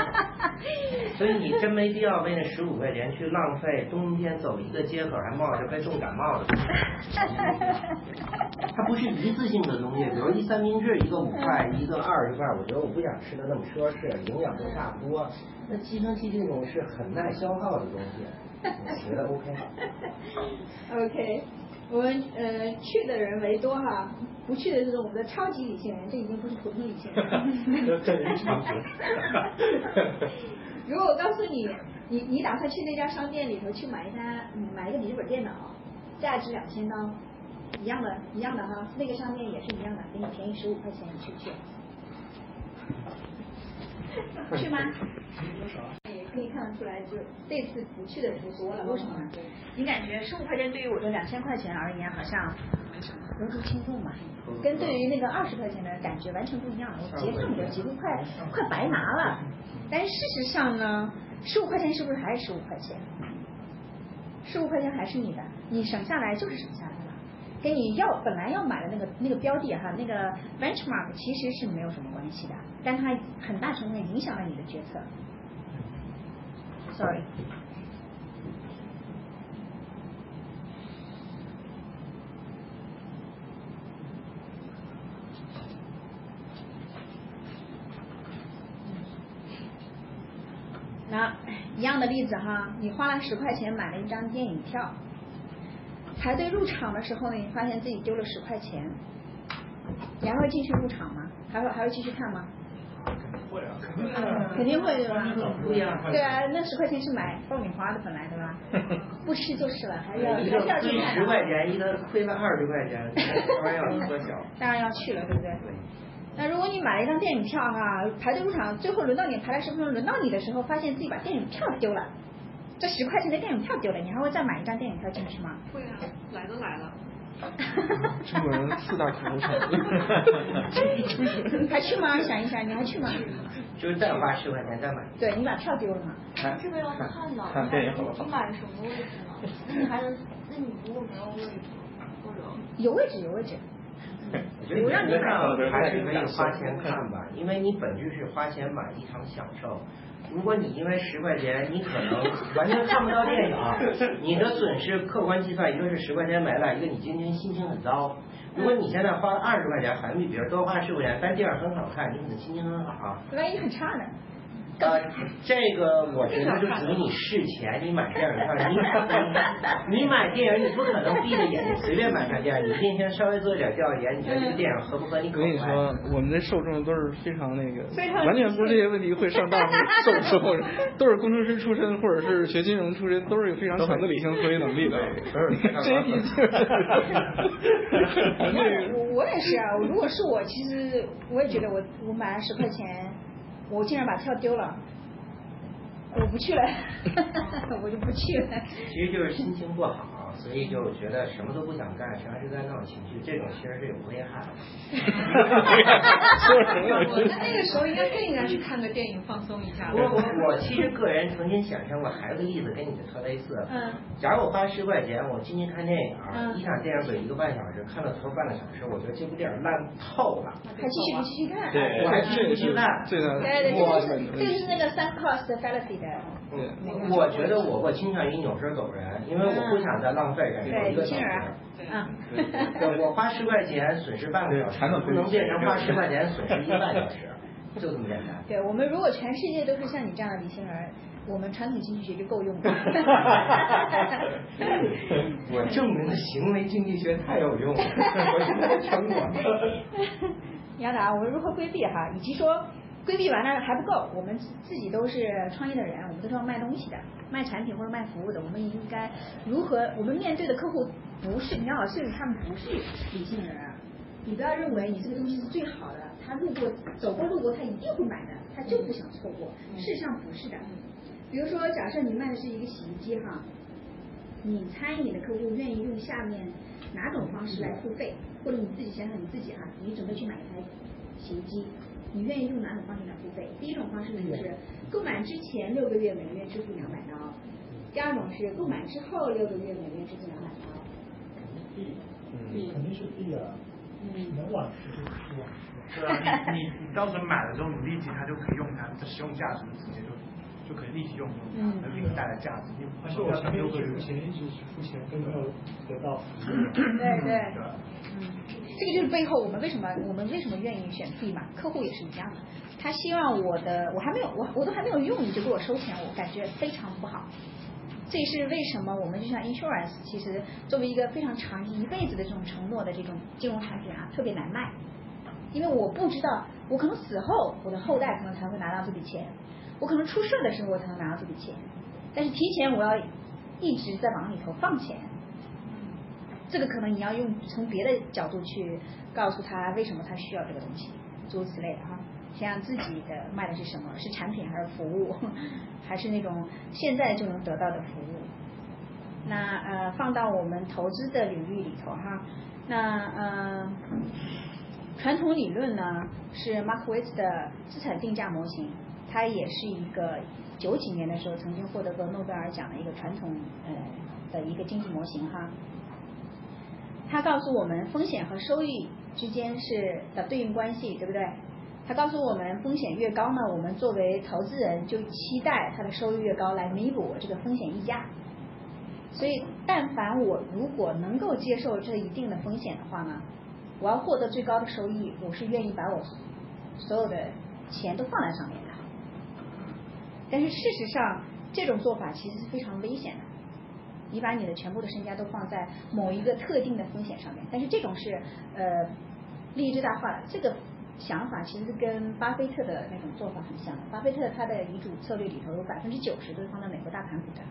所以你真没必要为那十五块钱去浪费冬天走一个街口还冒着被冻感冒的。它不是一次性的东西，比如一三明治一个五块，一个二十块，我觉得我不想吃的那么奢侈，营养都差不多。那计算器这种是很耐消耗的东西。我觉得 OK。OK，我们呃去的人为多哈，不去的就是我们的超级理性人，这已经不是普通理性人。如果我告诉你，你你打算去那家商店里头去买一单买一个笔记本电脑，价值两千刀，一样的，一样的哈，那个商店也是一样的，给你便宜十五块钱，你去不去？去吗？也可以看得出来，就这次不去的人就多了。为什么？你感觉十五块钱对于我这两千块钱而言，好像如如轻重吧？跟对于那个二十块钱的感觉完全不一样。我结账的几乎快快白拿了。但是事实上呢，十五块钱是不是还是十五块钱？十五块钱还是你的，你省下来就是省下来了。跟你要本来要买的那个那个标的哈，那个 benchmark 其实是没有什么关系的，但它很大程度影响了你的决策。Sorry。那一样的例子哈，你花了十块钱买了一张电影票。排队入场的时候呢，你发现自己丢了十块钱，你还会继续入场吗？还会还会继续看吗？会啊，肯定会对吧？不一样。对啊，那十块钱是买爆米花的本来对吧？不吃就是了，还要还是要去看。十块钱，一个亏了二十块钱，当然要 缩小。当然要去了，对不对？对。那如果你买了一张电影票哈，排队入场，最后轮到你排了十分钟，轮到你的时候，发现自己把电影票丢了，这十块钱的电影票丢了，你还会再买一张电影票进去吗？会啊，来都来了。中国人四大口头禅。还去吗？想一想，你还去吗？就是再花十块钱再买。对你把票丢了嘛？这个要看到，看电影好不好你买什么位置呢？那你还能，那你如果没有位置，或者有位置，有位置。我觉得你看还是可以花钱看吧，因为你本质是花钱买一场享受。如果你因为十块钱，你可能完全看不到电影，你的损失客观计算，一个是十块钱买了，一个你今天心情很糟。如果你现在花了二十块钱，还比别人多花十块钱，但电影很好看，你可能心情很好。万一很差呢？呃，这个我觉得就属于你事前你买电影票，你你你买电影你不可能闭着眼睛随便买场电影，你今天稍微做一点调研，你觉得这个电影合不合你口味？我跟你说，我们的受众都是非常那个，完全不是这些问题会上当受受或者都是工程师出身或者是学金融出身，都是有非常强的理性思维能力的。这一批我我也是啊，如果是我，其实我也觉得我我买了十块钱。我竟然把票丢了，我不去了，我就不去了。其实就是心情不好。所以就觉得什么都不想干，实际上是在闹情绪，这种其实是有危害的。那那个时候应该更应该去看个电影放松一下。我我我其实个人曾经想象过，还有个例子跟你的特类似。嗯。假如我花十块钱，我进去看电影，一场电影得一个半小时，看了头半个小时，我觉得这部电影烂透了。还继续不继续看？对，我还继续继续看。对的。对对，这是这是那个 sunk cost fallacy 的。对。我觉得我会倾向于扭身走人，因为我不想再浪费人一个小时。嗯。对，我花十块钱损失半个小时，不能变成花十块钱损失一个半小时，就这么简单。对我们如果全世界都是像你这样的理性人，我们传统经济学就够用了。我证明的行为经济学太有用了，我现在成果。杨达，我们如何规避哈？以及说。规避完了还不够，我们自己都是创业的人，我们都是要卖东西的，卖产品或者卖服务的，我们应该如何？我们面对的客户不是你要甚至，他们不是理性的人，你不要认为你这个东西是最好的，他路过走过路过他一定会买的，他就不想错过。事实上不是的，比如说假设你卖的是一个洗衣机哈，你猜你的客户愿意用下面哪种方式来付费？或者你自己想想你自己哈，你准备去买一台洗衣机。你愿意用哪种方式来付费？第一种方式呢，就是购买之前六个月每个月支付两百刀；第二种是购买之后六个月每个月支付两百刀。嗯，肯定是 B 啊，能晚付就不晚付。对啊，你你到时候买了之后，你立即它就可以用它的使用价值直接就就可以立即用用它，能给你带来价值。而且我前面付钱一直付钱，根本没有得到。对对。嗯。这个就是背后我们为什么我们为什么愿意选 B 嘛？客户也是一样的，他希望我的我还没有我我都还没有用你就给我收钱，我感觉非常不好。这也是为什么我们就像 insurance，其实作为一个非常长期一辈子的这种承诺的这种金融产品啊，特别难卖。因为我不知道我可能死后我的后代可能才会拿到这笔钱，我可能出事的时候我才能拿到这笔钱，但是提前我要一直在往里头放钱。这个可能你要用从别的角度去告诉他为什么他需要这个东西，诸如此类的哈。想想自己的卖的是什么？是产品还是服务？还是那种现在就能得到的服务？那呃放到我们投资的领域里头哈，那呃传统理论呢是 Markowitz 的资产定价模型，它也是一个九几年的时候曾经获得过诺贝尔奖的一个传统呃的一个经济模型哈。他告诉我们风险和收益之间是的对应关系，对不对？他告诉我们风险越高呢，我们作为投资人就期待它的收益越高来弥补我这个风险溢价。所以，但凡我如果能够接受这一定的风险的话呢，我要获得最高的收益，我是愿意把我所有的钱都放在上面的。但是事实上，这种做法其实是非常危险的。你把你的全部的身家都放在某一个特定的风险上面，但是这种是呃利益最大化的这个想法，其实跟巴菲特的那种做法很像。巴菲特他的遗嘱策略里头有百分之九十都是放在美国大盘股的，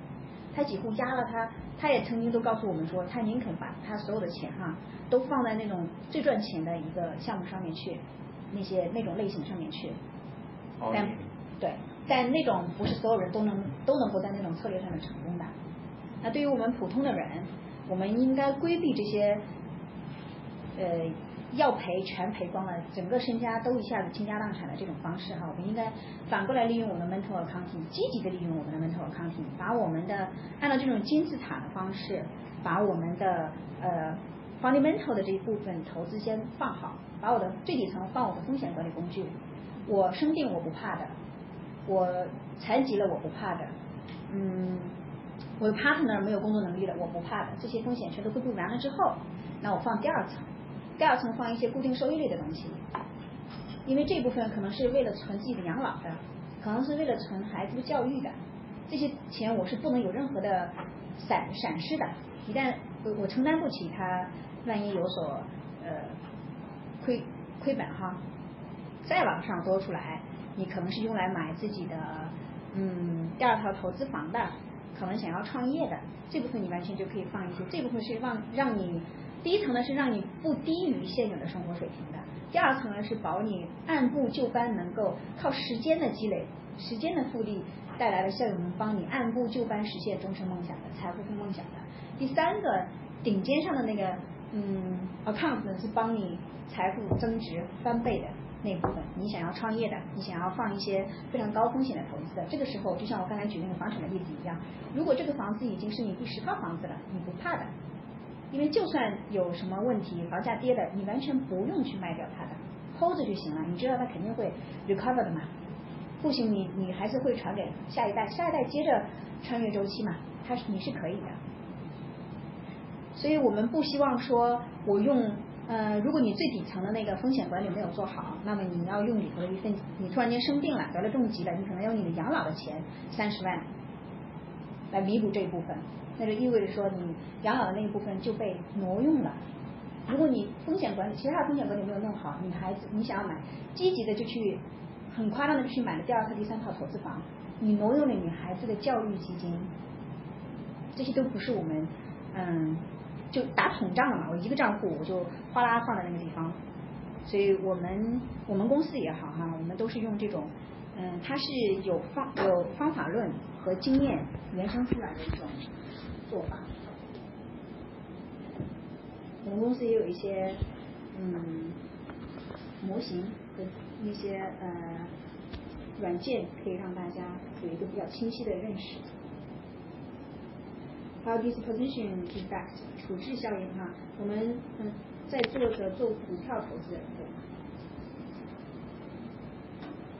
他几乎压了他，他也曾经都告诉我们说，他宁肯把他所有的钱哈都放在那种最赚钱的一个项目上面去，那些那种类型上面去。但对，但那种不是所有人都能都能够在那种策略上面成功的。那对于我们普通的人，我们应该规避这些，呃，要赔全赔光了，整个身家都一下子倾家荡产的这种方式哈。我们应该反过来利用我们的 mental accounting，积极的利用我们的 mental accounting，把我们的按照这种金字塔的方式，把我们的呃 fundamental 的这一部分投资先放好，把我的最底层放我的风险管理工具。我生病我不怕的，我残疾了我不怕的，嗯。我的 partner 没有工作能力了，我不怕的，这些风险全都规避完了之后，那我放第二层，第二层放一些固定收益类的东西，因为这部分可能是为了存自己的养老的，可能是为了存孩子的教育的，这些钱我是不能有任何的闪闪失的，一旦我我承担不起，它万一有所呃亏亏本哈，再往上多出来，你可能是用来买自己的嗯第二套投资房的。可能想要创业的这部分，你完全就可以放一些。这部分是让让你第一层呢是让你不低于现有的生活水平的，第二层呢是保你按部就班，能够靠时间的积累、时间的复利带来的效应，能帮你按部就班实现终身梦想的财富和梦想的。第三个顶尖上的那个嗯 account 呢是帮你财富增值翻倍的。那部分，你想要创业的，你想要放一些非常高风险的投资的，这个时候就像我刚才举那个房产的例子一样，如果这个房子已经是你第十套房子了，你不怕的，因为就算有什么问题，房价跌的，你完全不用去卖掉它的，hold 着就行了，你知道它肯定会 recover 的嘛，不行你你还是会传给下一代，下一代接着穿越周期嘛，它是你是可以的，所以我们不希望说我用。呃，如果你最底层的那个风险管理没有做好，那么你要用里头的一份，你突然间生病了，得了重疾了，你可能用你的养老的钱三十万来弥补这一部分，那就意味着说你养老的那一部分就被挪用了。如果你风险管理，其他的风险管理没有弄好，你孩子你想要买，积极的就去很夸张的去买了第二套、第三套投资房，你挪用了你孩子的教育基金，这些都不是我们嗯。就打统账了嘛，我一个账户我就哗啦放在那个地方，所以我们我们公司也好哈，我们都是用这种，嗯，它是有方有方法论和经验原生出来的一种做法。我们公司也有一些嗯模型和一些呃软件，可以让大家有一个比较清晰的认识。还有 disposition effect 处置效应哈，我们嗯在座的做股票投资人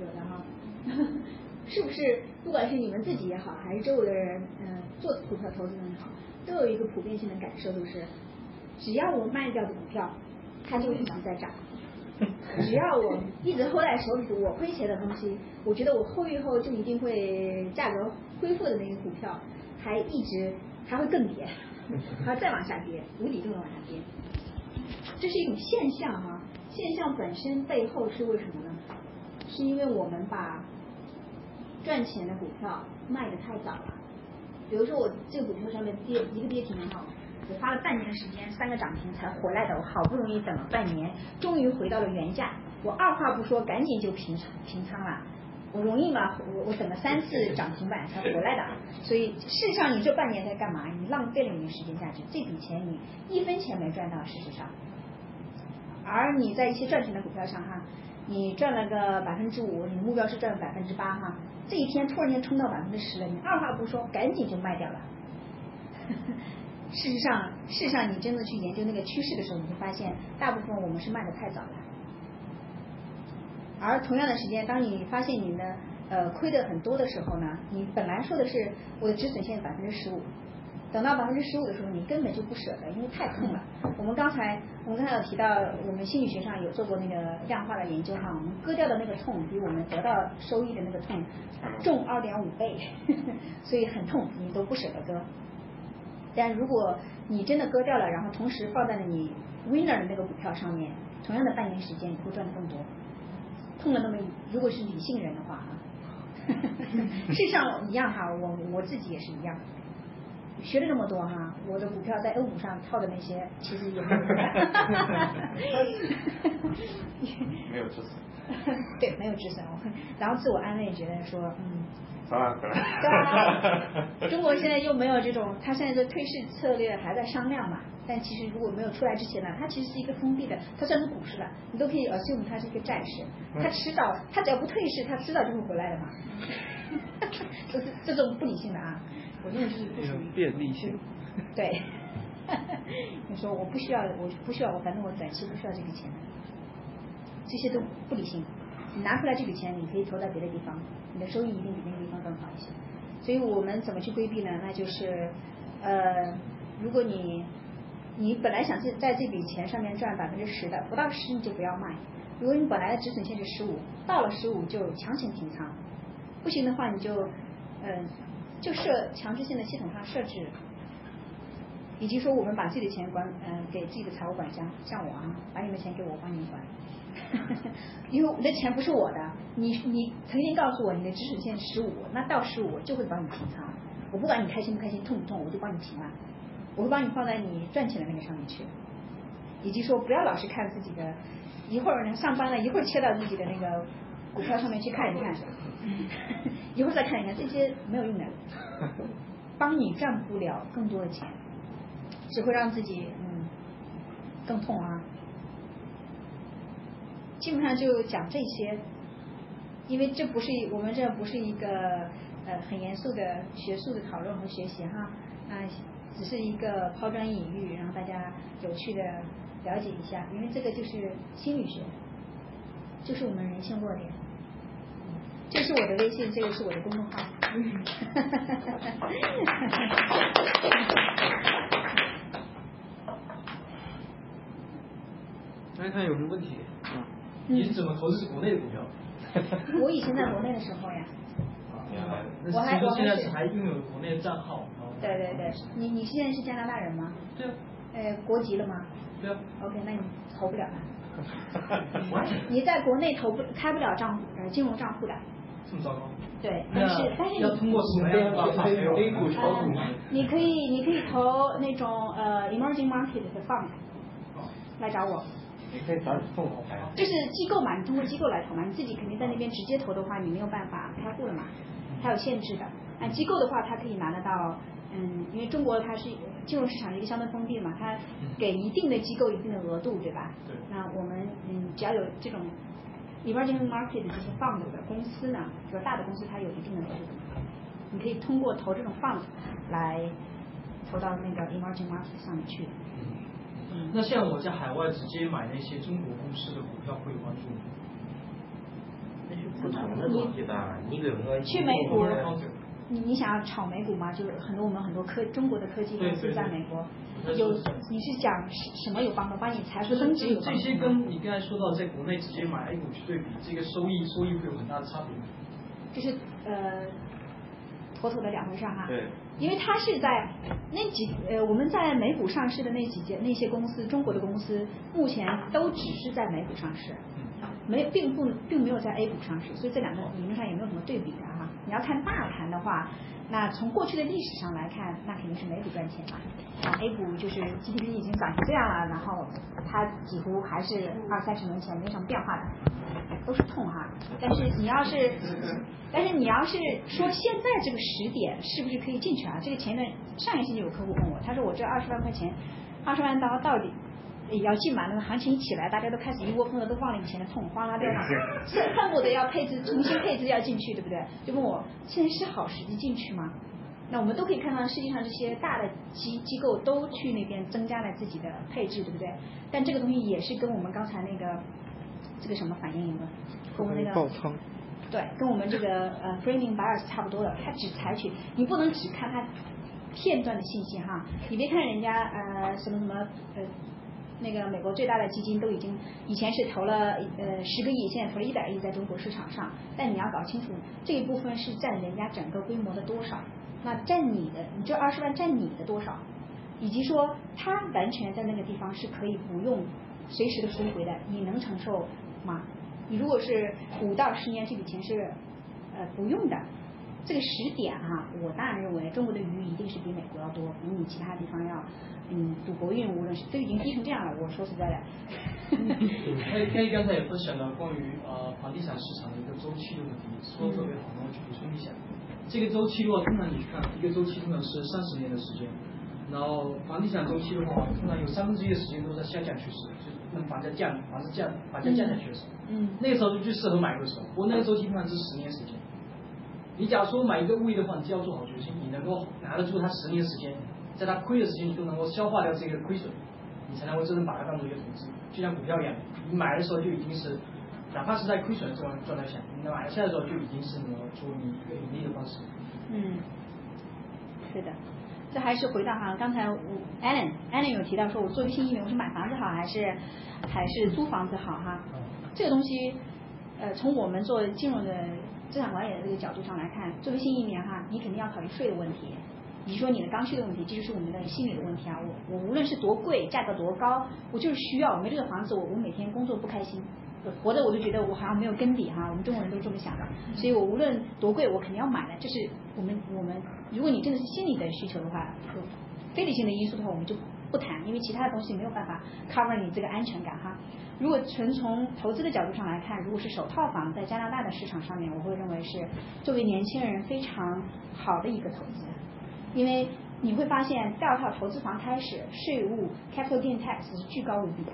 有的哈，是不是不管是你们自己也好，还是周围的人嗯做股票投资人也好，都有一个普遍性的感受，就是只要我卖掉的股票，它就一直在涨；只要我一直 hold 在手里，我亏钱的东西，我觉得我 hold 一 hold 就一定会价格恢复的那个股票，还一直。它会更跌，它再往下跌，无底洞的往下跌，这是一种现象哈。现象本身背后是为什么呢？是因为我们把赚钱的股票卖的太早了。比如说我这个股票上面跌一个跌停哈，我花了半年的时间，三个涨停才回来的，我好不容易等了半年，终于回到了原价，我二话不说赶紧就平平仓了。我容易吗？我我等了三次涨停板才回来的，所以事实上你这半年在干嘛？你浪费了你的时间价值，这笔钱你一分钱没赚到，事实上。而你在一些赚钱的股票上哈，你赚了个百分之五，你目标是赚百分之八哈，这一天突然间冲到百分之十了，你二话不说赶紧就卖掉了。事实上，事实上你真的去研究那个趋势的时候，你就发现大部分我们是卖的太早了。而同样的时间，当你发现你的呃亏的很多的时候呢，你本来说的是我的止损线百分之十五，等到百分之十五的时候，你根本就不舍得，因为太痛了。我们刚才我们刚才有提到，我们心理学上有做过那个量化的研究哈，我们割掉的那个痛比我们得到收益的那个痛重二点五倍，所以很痛，你都不舍得割。但如果你真的割掉了，然后同时放在了你 winner 的那个股票上面，同样的半年时间，你会赚的更多。痛了那么，如果是理性人的话哈，事实上一样哈，我我自己也是一样。学了这么多哈，我的股票在 A 股上套的那些，其实也没有。没有止损。对，没有止损。然后自我安慰，觉得说，嗯。早晚回来。对啊。中国现在又没有这种，他现在的退市策略还在商量嘛。但其实如果没有出来之前呢，它其实是一个封闭的，它算是股市了，你都可以 assume 它是一个债市，它迟早，它只要不退市，它迟早就会回来的嘛。这是这种不理性的啊，我认为就是不属于便利性。对。你说我不需要，我不需要，我反正我短期不需要这笔钱，这些都不理性。你拿出来这笔钱，你可以投在别的地方，你的收益一定比那个更好一些。所以我们怎么去规避呢？那就是呃，如果你你本来想在在这笔钱上面赚百分之十的，不到十你就不要卖。如果你本来的止损线是十五，到了十五就强行平仓，不行的话你就嗯就设强制性的系统上设置，以及说我们把自己的钱管嗯给自己的财务管家，像我啊，把你们钱给我，帮你管。因为你的钱不是我的，你你曾经告诉我你的止损线十五，那到十五我就会帮你平仓，我不管你开心不开心痛不痛，我就帮你平了。我会帮你放在你赚钱的那个上面去，以及说不要老是看自己的，一会儿呢上班了，一会儿切到自己的那个股票上面去看一看，一会儿再看一看，这些没有用的，帮你赚不了更多的钱，只会让自己嗯更痛啊。基本上就讲这些，因为这不是我们这不是一个呃很严肃的学术的讨论和学习哈啊。只是一个抛砖引玉，让大家有趣的了解一下，因为这个就是心理学，就是我们人性弱点。这是我的微信，这个是我的公众号。大家看有什么问题啊？你是怎么投资国内的股票？我以前在国内的时候呀。我还我现在是还拥有国内的账号。对对对，你你现在是加拿大人吗？对啊。呃，国籍了吗？对啊。OK，那你投不了了。你在国内投不开不了账呃金融账户的。这么糟糕。对，但是但是你要通过什么样的方法？A 股炒股吗？你可以你可以投那种呃 emerging market 的 fund，来找我。你可以找凤凰牌。就是机构嘛，你通过机构来投嘛，你自己肯定在那边直接投的话，你没有办法开户了嘛，它有限制的。那机构的话，它可以拿得到。嗯，因为中国它是金融市场一个相对封闭嘛，它给一定的机构一定的额度，对吧？对。那我们嗯，只要有这种 emerging market 这些 fund 的公司呢，比如大的公司，它有一定的额度，你可以通过投这种 fund 来投到那个 emerging market 上面去。嗯。那像我在海外直接买那些中国公司的股票会有帮助吗？那是不同的东西吧？你比如说去美股。你你想要炒美股吗？就是很多我们很多科中国的科技公司在美国有，你是讲什么有帮助？帮你财富增值有帮助这些跟你刚才说到在国内直接买 A 股去对比，这个收益收益会有很大的差别。就是呃，妥妥的两回事哈。对。因为它是在那几呃我们在美股上市的那几间那些公司，中国的公司目前都只是在美股上市，没并不并没有在 A 股上市，所以这两个理论上也没有什么对比的哈。你要看大盘的话，那从过去的历史上来看，那肯定是美股赚钱嘛。啊，A 股就是 GDP 已经涨成这样了，然后它几乎还是二三十年前没什么变化的，都是痛哈。但是你要是，但是你要是说现在这个时点是不是可以进去啊？这个前段上一星期有客户问我，他说我这二十万块钱，二十万刀到底？也要进嘛，那个行情一起来，大家都开始一窝蜂的都忘了以前的痛，哗啦掉，恨不得要配置重新配置要进去，对不对？就问我现在是好时机进去吗？那我们都可以看到，世界上这些大的机机构都去那边增加了自己的配置，对不对？但这个东西也是跟我们刚才那个这个什么反应有关？跟我们那个爆仓。对，跟我们这个呃 framing bias 差不多的，它只采取你不能只看它片段的信息哈，你别看人家呃什么什么呃。那个美国最大的基金都已经以前是投了呃十个亿，现在投了一百亿在中国市场上。但你要搞清楚这一部分是占人家整个规模的多少，那占你的你这二十万占你的多少，以及说他完全在那个地方是可以不用随时的赎回的，你能承受吗？你如果是五到十年这笔钱是呃不用的，这个十点哈，我当然认为中国的鱼一定是比美国要多，比你其他地方要，嗯，赌博运无论是都已经低成这样了。我说实在的。以可以刚才也分享了关于呃房地产市场的一个周期的问题，说的特别好，那我去补充一下。这个周期的话，通常你看一个周期通常是三十年的时间，然后房地产周期的话，通常有三分之一的时间都在下降趋势，就是等房价降，房子降，房价降下去的时候，嗯，那个时候就最适合买的时候。不过那个周期通常是十年时间。你假如说买一个物业的话，你就要做好决心，你能够拿得住它十年时间，在它亏的时间你都能够消化掉这个亏损，你才能够真正把它当做一个投资，就像股票一样，你买的时候就已经是，哪怕是在亏损的状状态下，你买下来的时候就已经是能够做你一个盈利的方式。嗯，是的，这还是回到哈，刚才我 Allen Allen 有提到说，我作为新移民，我是买房子好还是还是租房子好哈？这个东西，呃，从我们做金融的。资产管理的这个角度上来看，作为新移民哈，你肯定要考虑税的问题，以及说你的刚需的问题，这就是我们的心理的问题啊。我我无论是多贵，价格多高，我就是需要我，没这个房子，我我每天工作不开心，活着我就觉得我好像没有根底哈。我们中国人都这么想的，所以我无论多贵，我肯定要买的。这是我们我们，如果你真的是心理的需求的话，非理性的因素的话，我们就不谈，因为其他的东西没有办法 cover 你这个安全感哈。如果纯从投资的角度上来看，如果是首套房在加拿大的市场上面，我会认为是作为年轻人非常好的一个投资，因为你会发现第二套投资房开始税务 capital gain tax 是居高无比的，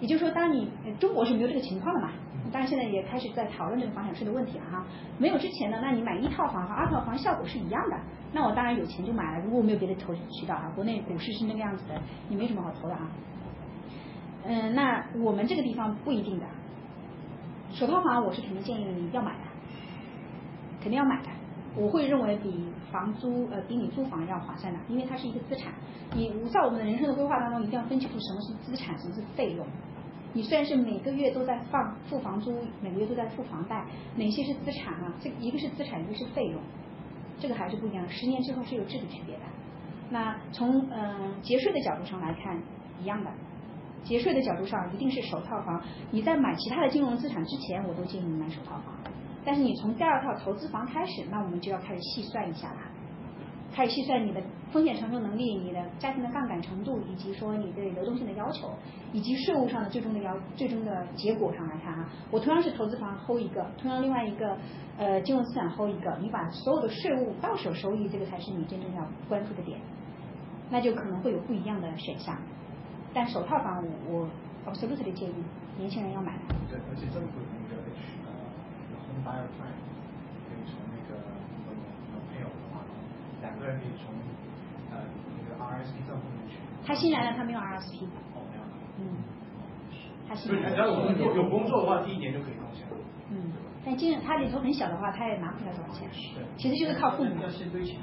也就是说，当你中国是没有这个情况的嘛，当然现在也开始在讨论这个房产税的问题了哈。没有之前呢，那你买一套房和二套房效果是一样的，那我当然有钱就买了。如果我没有别的投渠道啊，国内股市是那个样子的，你没什么好投的啊。嗯，那我们这个地方不一定的，首套房我是肯定建议你要买的，肯定要买的。我会认为比房租呃比你租房要划算的，因为它是一个资产。你在我们的人生的规划当中，一定要分清楚什么是资产，什么是费用。你虽然是每个月都在放付房租，每个月都在付房贷，哪些是资产啊？这一个是资产，一个是费用，这个还是不一样。十年之后是有质的区别的。那从嗯节税的角度上来看，一样的。节税的角度上，一定是首套房。你在买其他的金融资产之前，我都建议你买首套房。但是你从第二套投资房开始，那我们就要开始细算一下了，开始细算你的风险承受能力、你的家庭的杠杆程度，以及说你对流动性的要求，以及税务上的最终的要最终的结果上来看啊。我同样是投资房 hold 一个，同样另外一个呃金融资产 hold 一个，你把所有的税务到手收益，这个才是你真正要关注的点，那就可能会有不一样的选项。但首套房我我 absolutely 建议年轻人要买。对，而且政府的那个 H 呃 home buyer plan 可以从那个有有配偶的话，两个人可以从呃那个 RSP 账户里面去。他新来的，他没有 RSP。哦，没有。嗯。他新来的。只要有工作有工作的话，第一年就可以贡献。嗯。但今他里头很小的话，他也拿不出来多少钱。是。其实就是靠父母。要先堆钱。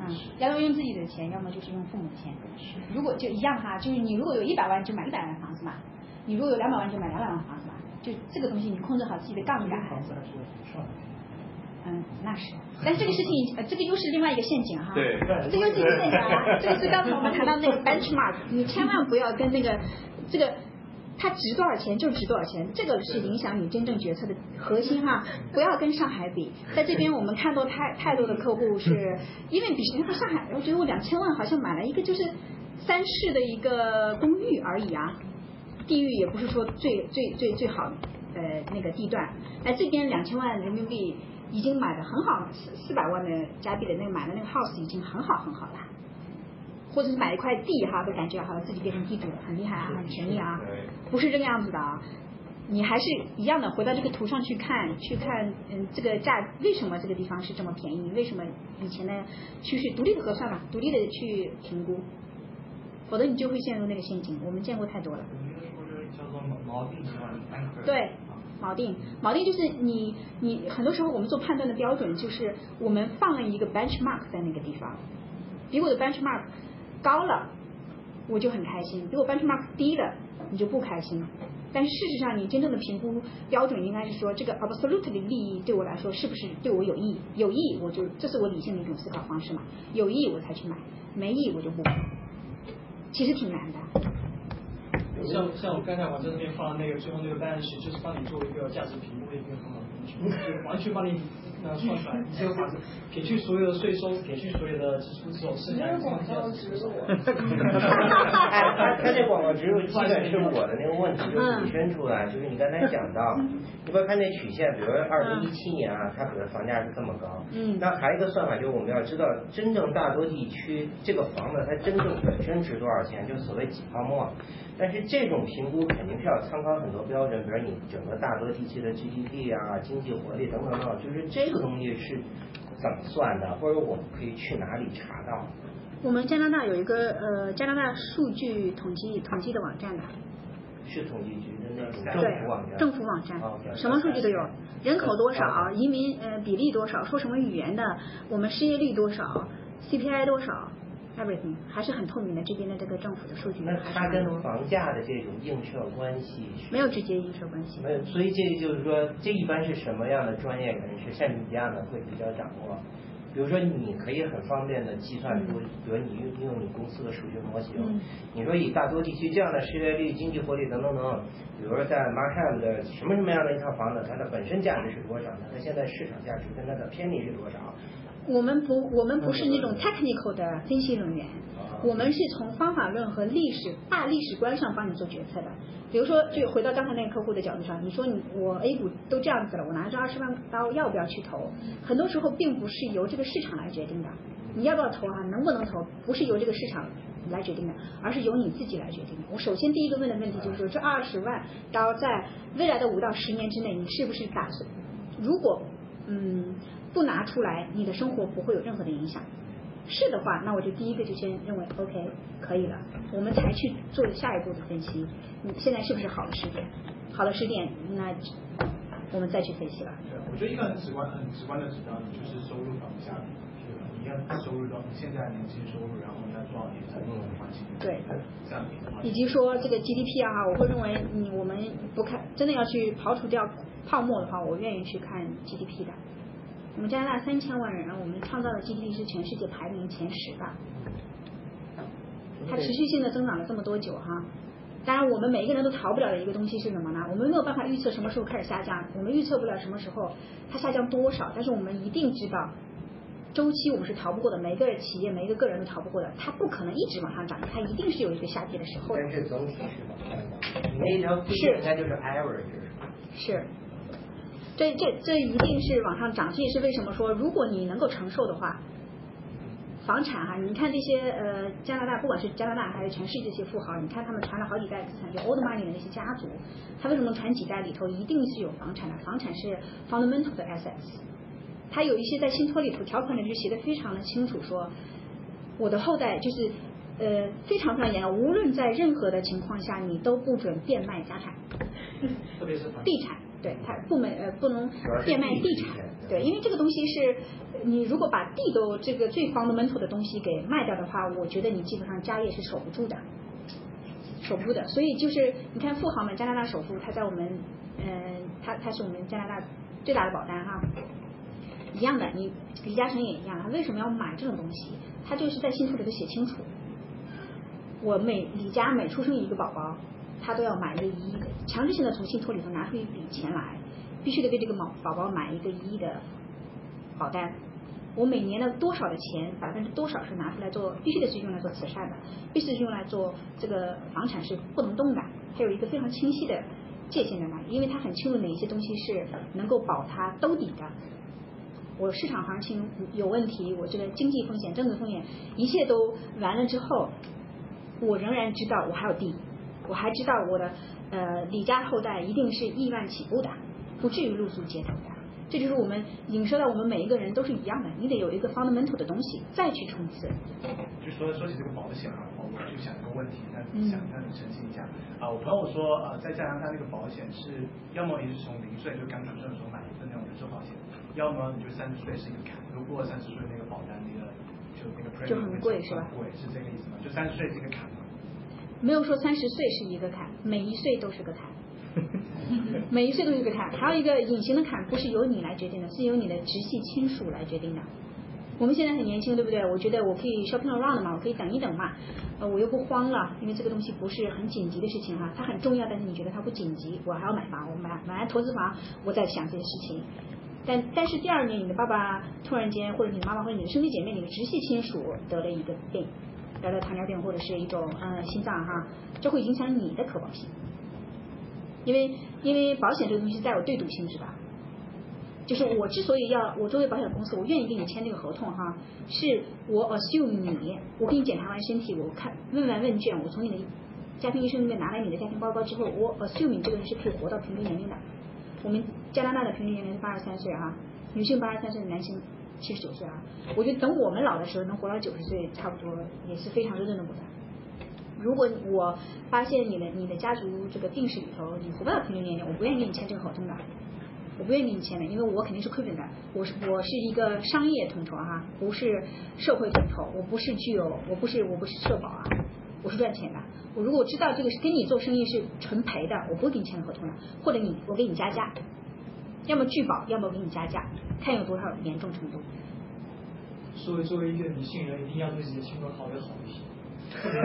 嗯，要么用自己的钱，要么就是用父母的钱。如果就一样哈，就是你如果有一百万就买一百万房子嘛，你如果有两百万就买两百万房子嘛，就这个东西你控制好自己的杠杆。房子还是。嗯，那是。但这个事情，呃，这个又是另外一个陷阱哈。对。这又是一个陷阱啊！这个是刚才我们谈到那个 benchmark，你千万不要跟那个这个。它值多少钱就值多少钱，这个是影响你真正决策的核心哈。不要跟上海比，在这边我们看到太太多的客户是因为比如说上海，我觉得我两千万好像买了一个就是三室的一个公寓而已啊，地域也不是说最最最最好呃那个地段，哎这边两千万人民币已经买的很好，四四百万的加币的那个买的那个 house 已经很好很好了。或者是买一块地哈，都感觉好像自己变成地主了，很厉害啊，很便宜啊，不是这个样子的啊。你还是一样的，回到这个图上去看，去看，嗯，这个价为什么这个地方是这么便宜？为什么以前的趋势独立的核算嘛，独立的去评估，否则你就会陷入那个陷阱。我们见过太多了。叫做锚定对，锚定，锚定就是你你很多时候我们做判断的标准就是我们放了一个 benchmark 在那个地方，比我的 benchmark。高了，我就很开心；如果 benchmark 低了，你就不开心。但是事实上，你真正的评估标准应该是说，这个 absolutely 利益对我来说是不是对我有益？有益，我就这是我理性的一种思考方式嘛。有益我才去买，没益我就不买。其实挺难的。像像我刚才往这边放的那个最后那个 balance，就是帮你做一个价值评估的一个很好的工具，完全帮你那算出来，你这个房子撇去所有的税收，撇去所有的支出之后，剩下的广告植入。哎，他他这广告植入基本是我的那个问题就引申出来，就是你刚才讲到，你不要看那曲线，比如二零一七年啊，它可能房价是这么高，嗯，那还有一个算法就是我们要知道，真正大多地区这个房子它真正本身值多少钱，就所谓几泡沫。但是这种评估肯定是要参考很多标准，比如你整个大多地区的 GDP 啊、经济活力等等等，就是这个东西是怎么算的，或者我们可以去哪里查到？我们加拿大有一个呃加拿大数据统计统计的网站的，是统计局的那种政对府网站。政府网站哦，什么数据都有，人口多少，移民呃比例多少，说什么语言的，我们失业率多少，CPI 多少，everything 还是很透明的。这边的这个政府的数据那它跟房价的这种映射关系是没有直接映射关系。没有，所以这个就是说，这一般是什么样的专业人士像你这样的会比较掌握？比如说，你可以很方便的计算出，比如你用用你公司的数学模型，嗯你说以大多地区这样的失业率、经济活力等等等，比如说在 Markham 的什么什么样的一套房子，它的本身价值是多少呢？它现在市场价值跟它的偏离是多少？我们不，我们不是那种 technical 的分析人员，我们是从方法论和历史大历史观上帮你做决策的。比如说，就回到刚才那个客户的角度上，你说你我 A 股都这样子了，我拿着二十万刀要不要去投？很多时候并不是由这个市场来决定的，你要不要投啊？能不能投？不是由这个市场来决定的，而是由你自己来决定的。我首先第一个问的问题就是说，这二十万刀在未来的五到十年之内，你是不是打算？如果嗯不拿出来，你的生活不会有任何的影响。是的话，那我就第一个就先认为 OK 可以了，我们才去做下一步的分析。你现在是不是好的时点？好的时点，那我们再去分析了。对，我觉得一个很直观、很直观的指标，你就是收入房价比，对吧？你要收入到你现在年轻收入，然后你要多少年才能还清？对，以及说这个 GDP 啊，我会认为你我们不看，真的要去刨除掉泡沫的话，我愿意去看 GDP 的。我们加拿大三千万人，我们创造的 GDP 是全世界排名前十的，它持续性的增长了这么多久哈。当然，我们每一个人都逃不了的一个东西是什么呢？我们没有办法预测什么时候开始下降，我们预测不了什么时候它下降多少，但是我们一定知道周期我们是逃不过的，每一个企业、每一个个人都逃不过的，它不可能一直往上涨，它一定是有一个下跌的时候的。但是总体是往上涨。你那一条规是应该就是 average？是，这这这一定是往上涨，这也是为什么说，如果你能够承受的话，房产哈、你看这些呃加拿大，不管是加拿大还是全世界这些富豪，你看他们传了好几代资产，就 old money 的那些家族，他为什么传几代里头一定是有房产的？房产是 fundamental 的 assets，他有一些在信托里头条款里就写的非常的清楚说，我的后代就是。呃，非常非常严格，无论在任何的情况下，你都不准变卖家产。特别是地产，对它不能呃不能变卖地地产，对，因为这个东西是你如果把地都这个最 fundamental 的东西给卖掉的话，我觉得你基本上家业是守不住的，守不住的。所以就是你看富豪们，加拿大首富，他在我们嗯、呃，他他是我们加拿大最大的保单哈，一样的，你李嘉诚也一样，他为什么要买这种东西？他就是在信托里头写清楚，我每李家每出生一个宝宝，他都要买一个一亿的，强制性的从信托里头拿出一笔钱来，必须得给这个宝宝宝买一个一亿的保单。我每年的多少的钱，百分之多少是拿出来做，必须得是用来做慈善的，必须是用来做这个房产是不能动的，它有一个非常清晰的界限在那里，因为它很清楚哪一些东西是能够保它兜底的。我市场行情有问题，我这个经济风险、政治风险，一切都完了之后，我仍然知道我还有地，我还知道我的呃李家后代一定是亿万起步的，不至于露宿街头的。这就是我们影射到我们每一个人都是一样的，你得有一个 fundamental 的东西再去冲刺。就说说起这个保险啊，我就想一个问题，但嗯想让你澄清一下啊。我朋友说啊，在加拿大那个保险是，要么你是从零岁就刚出生的时候买一份那种人寿保险，要么你就三十岁是一个坎，如果三十岁那个保单那个就那个 premium 就很贵是吧贵，是这个意思吗？就三十岁是一个坎吗？没有说三十岁是一个坎，每一岁都是个坎。每一岁都是个坎，还有一个隐形的坎，不是由你来决定的，是由你的直系亲属来决定的。我们现在很年轻，对不对？我觉得我可以 shopping around 嘛，我可以等一等嘛，呃，我又不慌了，因为这个东西不是很紧急的事情哈，它很重要，但是你觉得它不紧急，我还要买房，我买买完投资房，我再想这些事情。但但是第二年你的爸爸突然间或者你的妈妈或者你的兄弟姐妹你的直系亲属得了一个病，得了糖尿病或者是一种呃心脏哈，这会影响你的可保性。因为因为保险这个东西带有对赌性质的，就是我之所以要我作为保险公司，我愿意跟你签这个合同哈，是我 assume 你，我给你检查完身体，我看问完问卷，我从你的家庭医生那边拿来你的家庭报告之后，我 assume 你这个人是可以活到平均年龄的。我们加拿大的平均年龄是八十三岁啊，女性八十三岁，男性七十九岁啊。我觉得等我们老的时候能活到九十岁，差不多也是非常认真的不的。如果我发现你的你的家族这个病史里头你活不到平均年龄，我不愿意跟你签这个合同的，我不愿意跟你签的，因为我肯定是亏本的。我是我是一个商业统筹哈，不是社会统筹，我不是具有我不是我不是社保啊，我是赚钱的。我如果知道这个是跟你做生意是纯赔的，我不会跟你签合同的，或者你我给你加价，要么拒保，要么给你加价，看有多少严重程度。作为作为一个女性人，一定要对自己的性格好要好一些。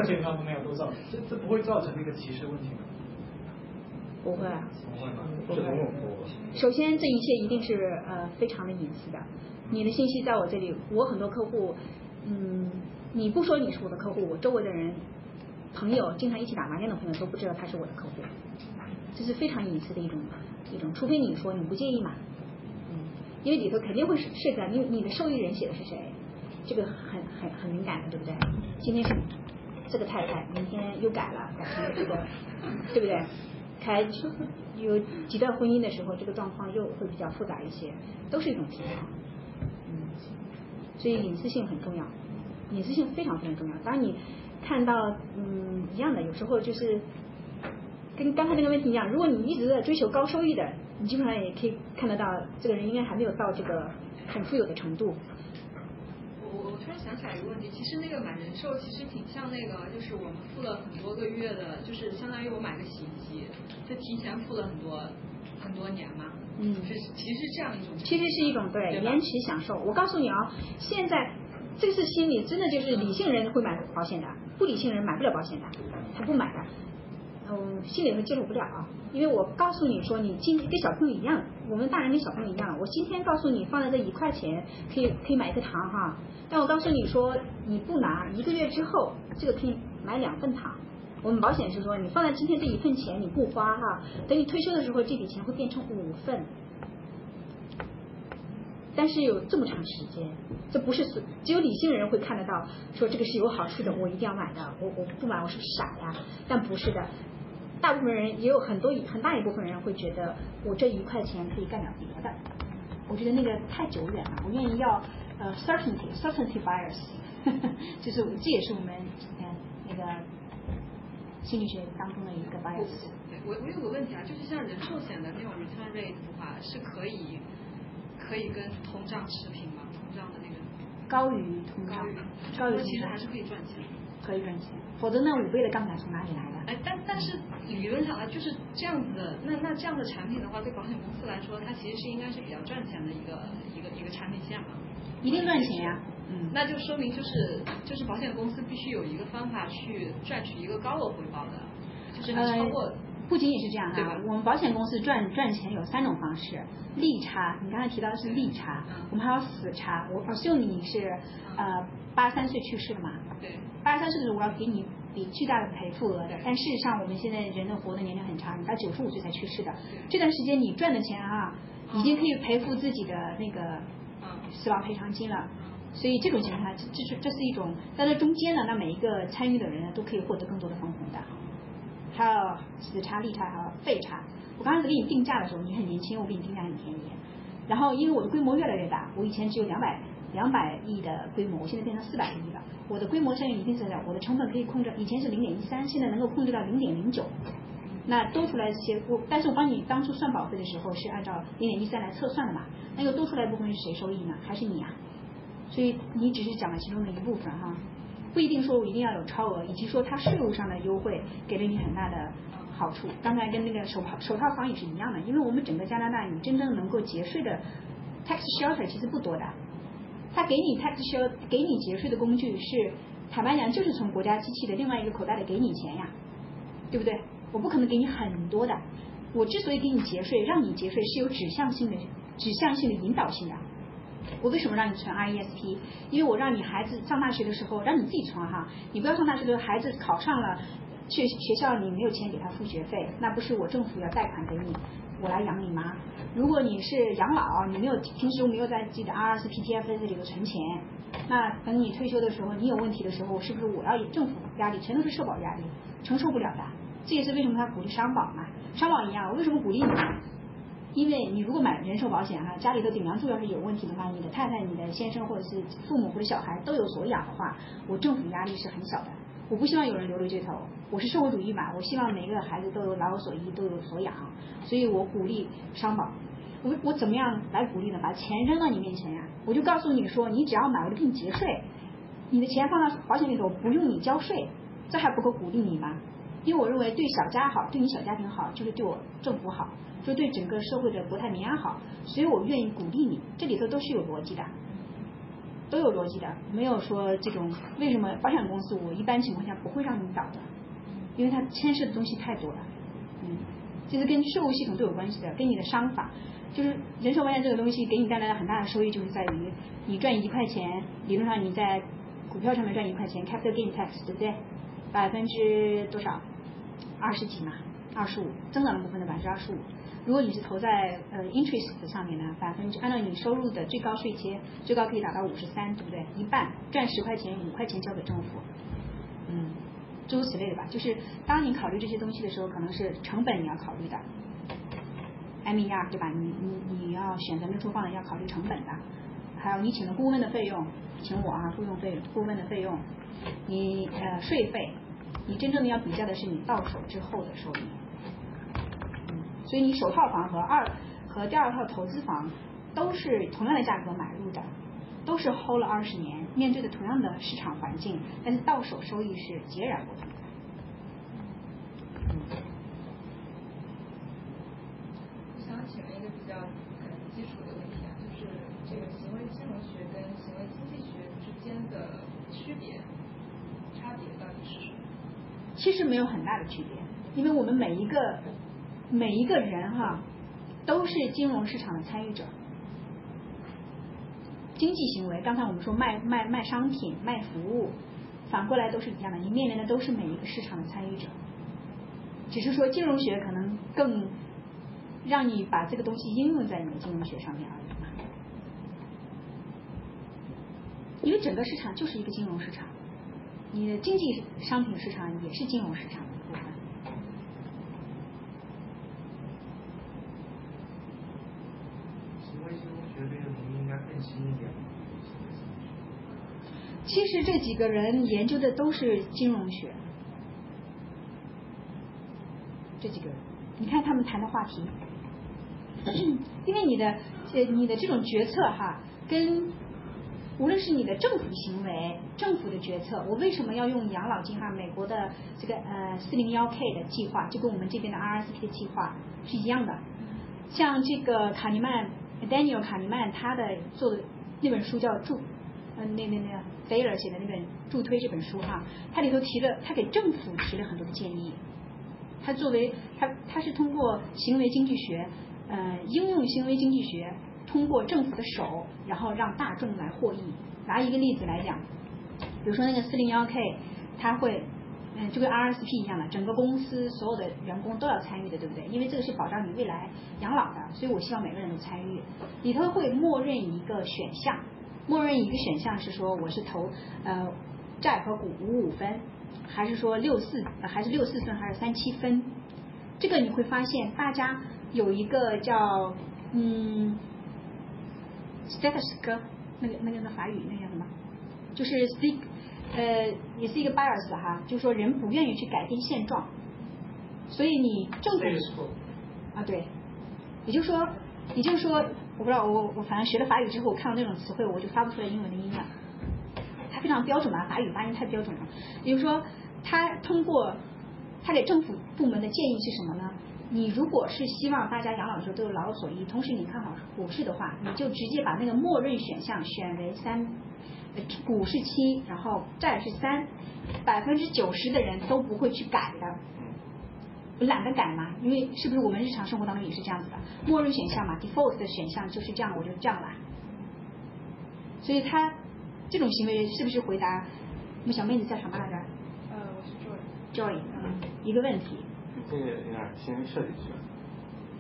健康方面有多少，这这不会造成那个歧视问题吗？不会啊。不会吗？不会。首先，这一切一定是呃非常的隐私的。你的信息在我这里，我很多客户，嗯，你不说你是我的客户，我周围的人、朋友，经常一起打麻将的朋友都不知道他是我的客户。这是非常隐私的一种一种，除非你说你不介意嘛，嗯，因为里头肯定会涉及到你你的受益人写的是谁，这个很很很敏感的，对不对？今天是。这个太太明天又改了，改成这个，对不对？开有几段婚姻的时候，这个状况又会比较复杂一些，都是一种情况。嗯，所以隐私性很重要，隐私性非常非常重要。当你看到嗯一样的，有时候就是跟刚才那个问题一样，如果你一直在追求高收益的，你基本上也可以看得到，这个人应该还没有到这个很富有的程度。我我突然想起来一个问题，其实那个买人寿其实挺像那个，就是我们付了很多个月的，就是相当于我买个洗衣机，就提前付了很多很多年嘛。嗯。是其实是这样一种。其实是一种对延迟享受。我告诉你啊，现在这个是心理，真的就是理性人会买保险的，不理性人买不了保险的，他不买的。嗯，心里头接受不了啊，因为我告诉你说，你今跟小朋友一样，我们大人跟小朋友一样，我今天告诉你放在这一块钱，可以可以买一个糖哈。但我告诉你说，你不拿一个月之后，这个可以买两份糖。我们保险是说，你放在今天这一份钱你不花哈，等你退休的时候，这笔钱会变成五份。但是有这么长时间，这不是只有理性的人会看得到，说这个是有好处的，我一定要买的。我我不买我是不是傻呀？但不是的，大部分人也有很多很大一部分人会觉得，我这一块钱可以干点别的。我觉得那个太久远了，我愿意要。呃，certainty，certainty bias，就是这也是我们嗯那个心理学当中的一个 bias。我我有个问题啊，就是像人寿险的那种 return rate 的话，是可以可以跟通胀持平吗？通胀的那个高于通胀，高于其实还是可以赚钱，可以赚钱，否则那五倍的杠杆从哪里来的？哎，但但是理论上啊，就是这样子的，那那这样的产品的话，对保险公司来说，它其实是应该是比较赚钱的一个一个一个产品线嘛。一定赚钱呀，嗯，那就说明就是就是保险公司必须有一个方法去赚取一个高额回报的，就是超过。不仅仅是这样哈，我们保险公司赚赚钱有三种方式，利差，你刚才提到的是利差，我们还有死差。我我就你是呃八十三岁去世的嘛？对。八十三岁的时候我要给你比巨大的赔付额的，但事实上我们现在人的活的年龄很长，你到九十五岁才去世的，这段时间你赚的钱啊，已经可以赔付自己的那个。死亡赔偿金了，所以这种情况下，这是这是一种在这中间呢，那每一个参与的人呢，都可以获得更多的分红的。还有死差、利差还有废差。我刚开始给你定价的时候，你很年轻，我给你定价很便宜。然后因为我的规模越来越大，我以前只有两百两百亿的规模，我现在变成四百亿了。我的规模现在一定是在，我的成本可以控制，以前是零点一三，现在能够控制到零点零九。那多出来这些，我但是我帮你当初算保费的时候是按照零点一三来测算的嘛？那个多出来一部分是谁收益呢？还是你啊？所以你只是讲了其中的一部分哈，不一定说我一定要有超额，以及说它税务上的优惠给了你很大的好处。刚才跟那个首套首套房也是一样的，因为我们整个加拿大你真正能够节税的 tax shelter 其实不多的，他给你 tax shelter 给你节税的工具是坦白讲就是从国家机器的另外一个口袋里给你钱呀，对不对？我不可能给你很多的，我之所以给你节税，让你节税是有指向性的指向性的、引导性的。我为什么让你存 RESP？因为我让你孩子上大学的时候，让你自己存哈，你不要上大学的时候孩子考上了，去学校你没有钱给他付学费，那不是我政府要贷款给你，我来养你吗？如果你是养老，你没有平时我没有在自己的 RSP、PTF 这里头存钱，那等你退休的时候，你有问题的时候，是不是我要以政府压力，全都是社保压力，承受不了的。这也是为什么他鼓励商保嘛，商保一样，我为什么鼓励你？因为你如果买人寿保险哈，家里头顶梁柱要是有问题的话，你的太太、你的先生或者是父母或者小孩都有所养的话，我政府压力是很小的。我不希望有人流离街头，我是社会主义嘛，我希望每个孩子都有老有所依，都有所养，所以我鼓励商保。我我怎么样来鼓励呢？把钱扔到你面前呀，我就告诉你说，你只要买，我就给你节税，你的钱放到保险里头不用你交税，这还不够鼓励你吗？因为我认为对小家好，对你小家庭好，就是对我政府好，就对整个社会的国泰民安好，所以我愿意鼓励你。这里头都是有逻辑的，都有逻辑的，没有说这种为什么保险公司我一般情况下不会让你倒的，因为它牵涉的东西太多了，嗯，就是跟税务系统都有关系的，跟你的商法。就是人寿保险这个东西给你带来的很大的收益，就是在于你赚一块钱，理论上你在股票上面赚一块钱，capital gain tax 对不对？百分之多少？二十几嘛，二十五，增长的部分的百分之二十五。如果你是投在呃 interest 上面呢，百分之按照你收入的最高税阶，最高可以达到五十三，对不对？一半赚十块钱，五块钱交给政府，嗯，诸如此类的吧。就是当你考虑这些东西的时候，可能是成本你要考虑的。MER 对吧？你你你要选择那处放要考虑成本的，还有你请的顾问的费用，请我啊，雇佣费顾问的费用，你呃税费，你真正的要比较的是你到手之后的收益。嗯，所以你首套房和二和第二套投资房都是同样的价格买入的，都是 hold 了二十年，面对的同样的市场环境，但是到手收益是截然不同的。请问一个比较很基础的问题啊，就是这个行为金融学跟行为经济学之间的区别差别到底是什么？其实没有很大的区别，因为我们每一个每一个人哈都是金融市场的参与者。经济行为，刚才我们说卖卖卖商品、卖服务，反过来都是一样的，你面临的都是每一个市场的参与者，只是说金融学可能更。让你把这个东西应用在你的金融学上面而已，因为整个市场就是一个金融市场，你的经济商品市场也是金融市场的一部分。行为金融学这个名应该更新一点。其实这几个人研究的都是金融学，这几个人，你看他们谈的话题。因为你的呃你的这种决策哈，跟无论是你的政府行为、政府的决策，我为什么要用养老金哈？美国的这个呃四零幺 K 的计划，就跟我们这边的 RSP 的计划是一样的。像这个卡尼曼 Daniel 卡尼曼他的做的那本书叫助，呃那那那 Thaler 写的那本助推这本书哈，他里头提了他给政府提了很多的建议。他作为他他是通过行为经济学。呃，应用行为经济学，通过政府的手，然后让大众来获益。拿一个例子来讲，比如说那个四零幺 K，它会，嗯，就跟 RSP 一样的，整个公司所有的员工都要参与的，对不对？因为这个是保障你未来养老的，所以我希望每个人都参与。里头会默认一个选项，默认一个选项是说我是投呃债和股五五分，还是说六四还是六四分还是三七分？这个你会发现大家。有一个叫嗯，status 哥那个那个那法语那叫什么？就是 stick 呃，也是一个 bias 哈，就是说人不愿意去改变现状，所以你政府啊对，也就是说也就是说，我不知道我我反正学了法语之后，我看到那种词汇我就发不出来英文的音了，它非常标准嘛，法语发音太标准了。比如说，他通过他给政府部门的建议是什么呢？你如果是希望大家养老的时候都有老有所依，同时你看好股市的话，你就直接把那个默认选项选为三，股市七，然后债是三，百分之九十的人都不会去改的。我懒得改嘛，因为是不是我们日常生活当中也是这样子的，默认选项嘛，default 的选项就是这样，我就这样啦。所以他这种行为是不是回答我们小妹子叫什么来着呃，我是 Joy。？Joy，嗯，一个问题这个有点行为设计学。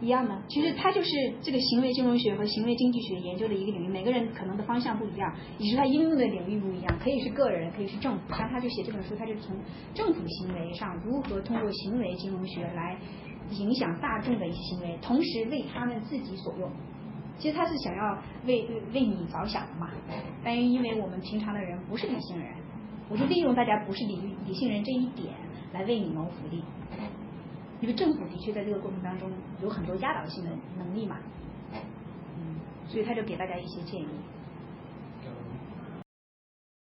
一样的，其实它就是这个行为金融学和行为经济学研究的一个领域，每个人可能的方向不一样，也是它应用的领域不一样，可以是个人，可以是政府。像他就写这本书，他就从政府行为上如何通过行为金融学来影响大众的一些行为，同时为他们自己所用。其实他是想要为为你着想的嘛，但因为我们平常的人不是理性人，我就利用大家不是理理性人这一点来为你谋福利。因为政府的确在这个过程当中有很多压倒性的能力嘛，嗯，所以他就给大家一些建议。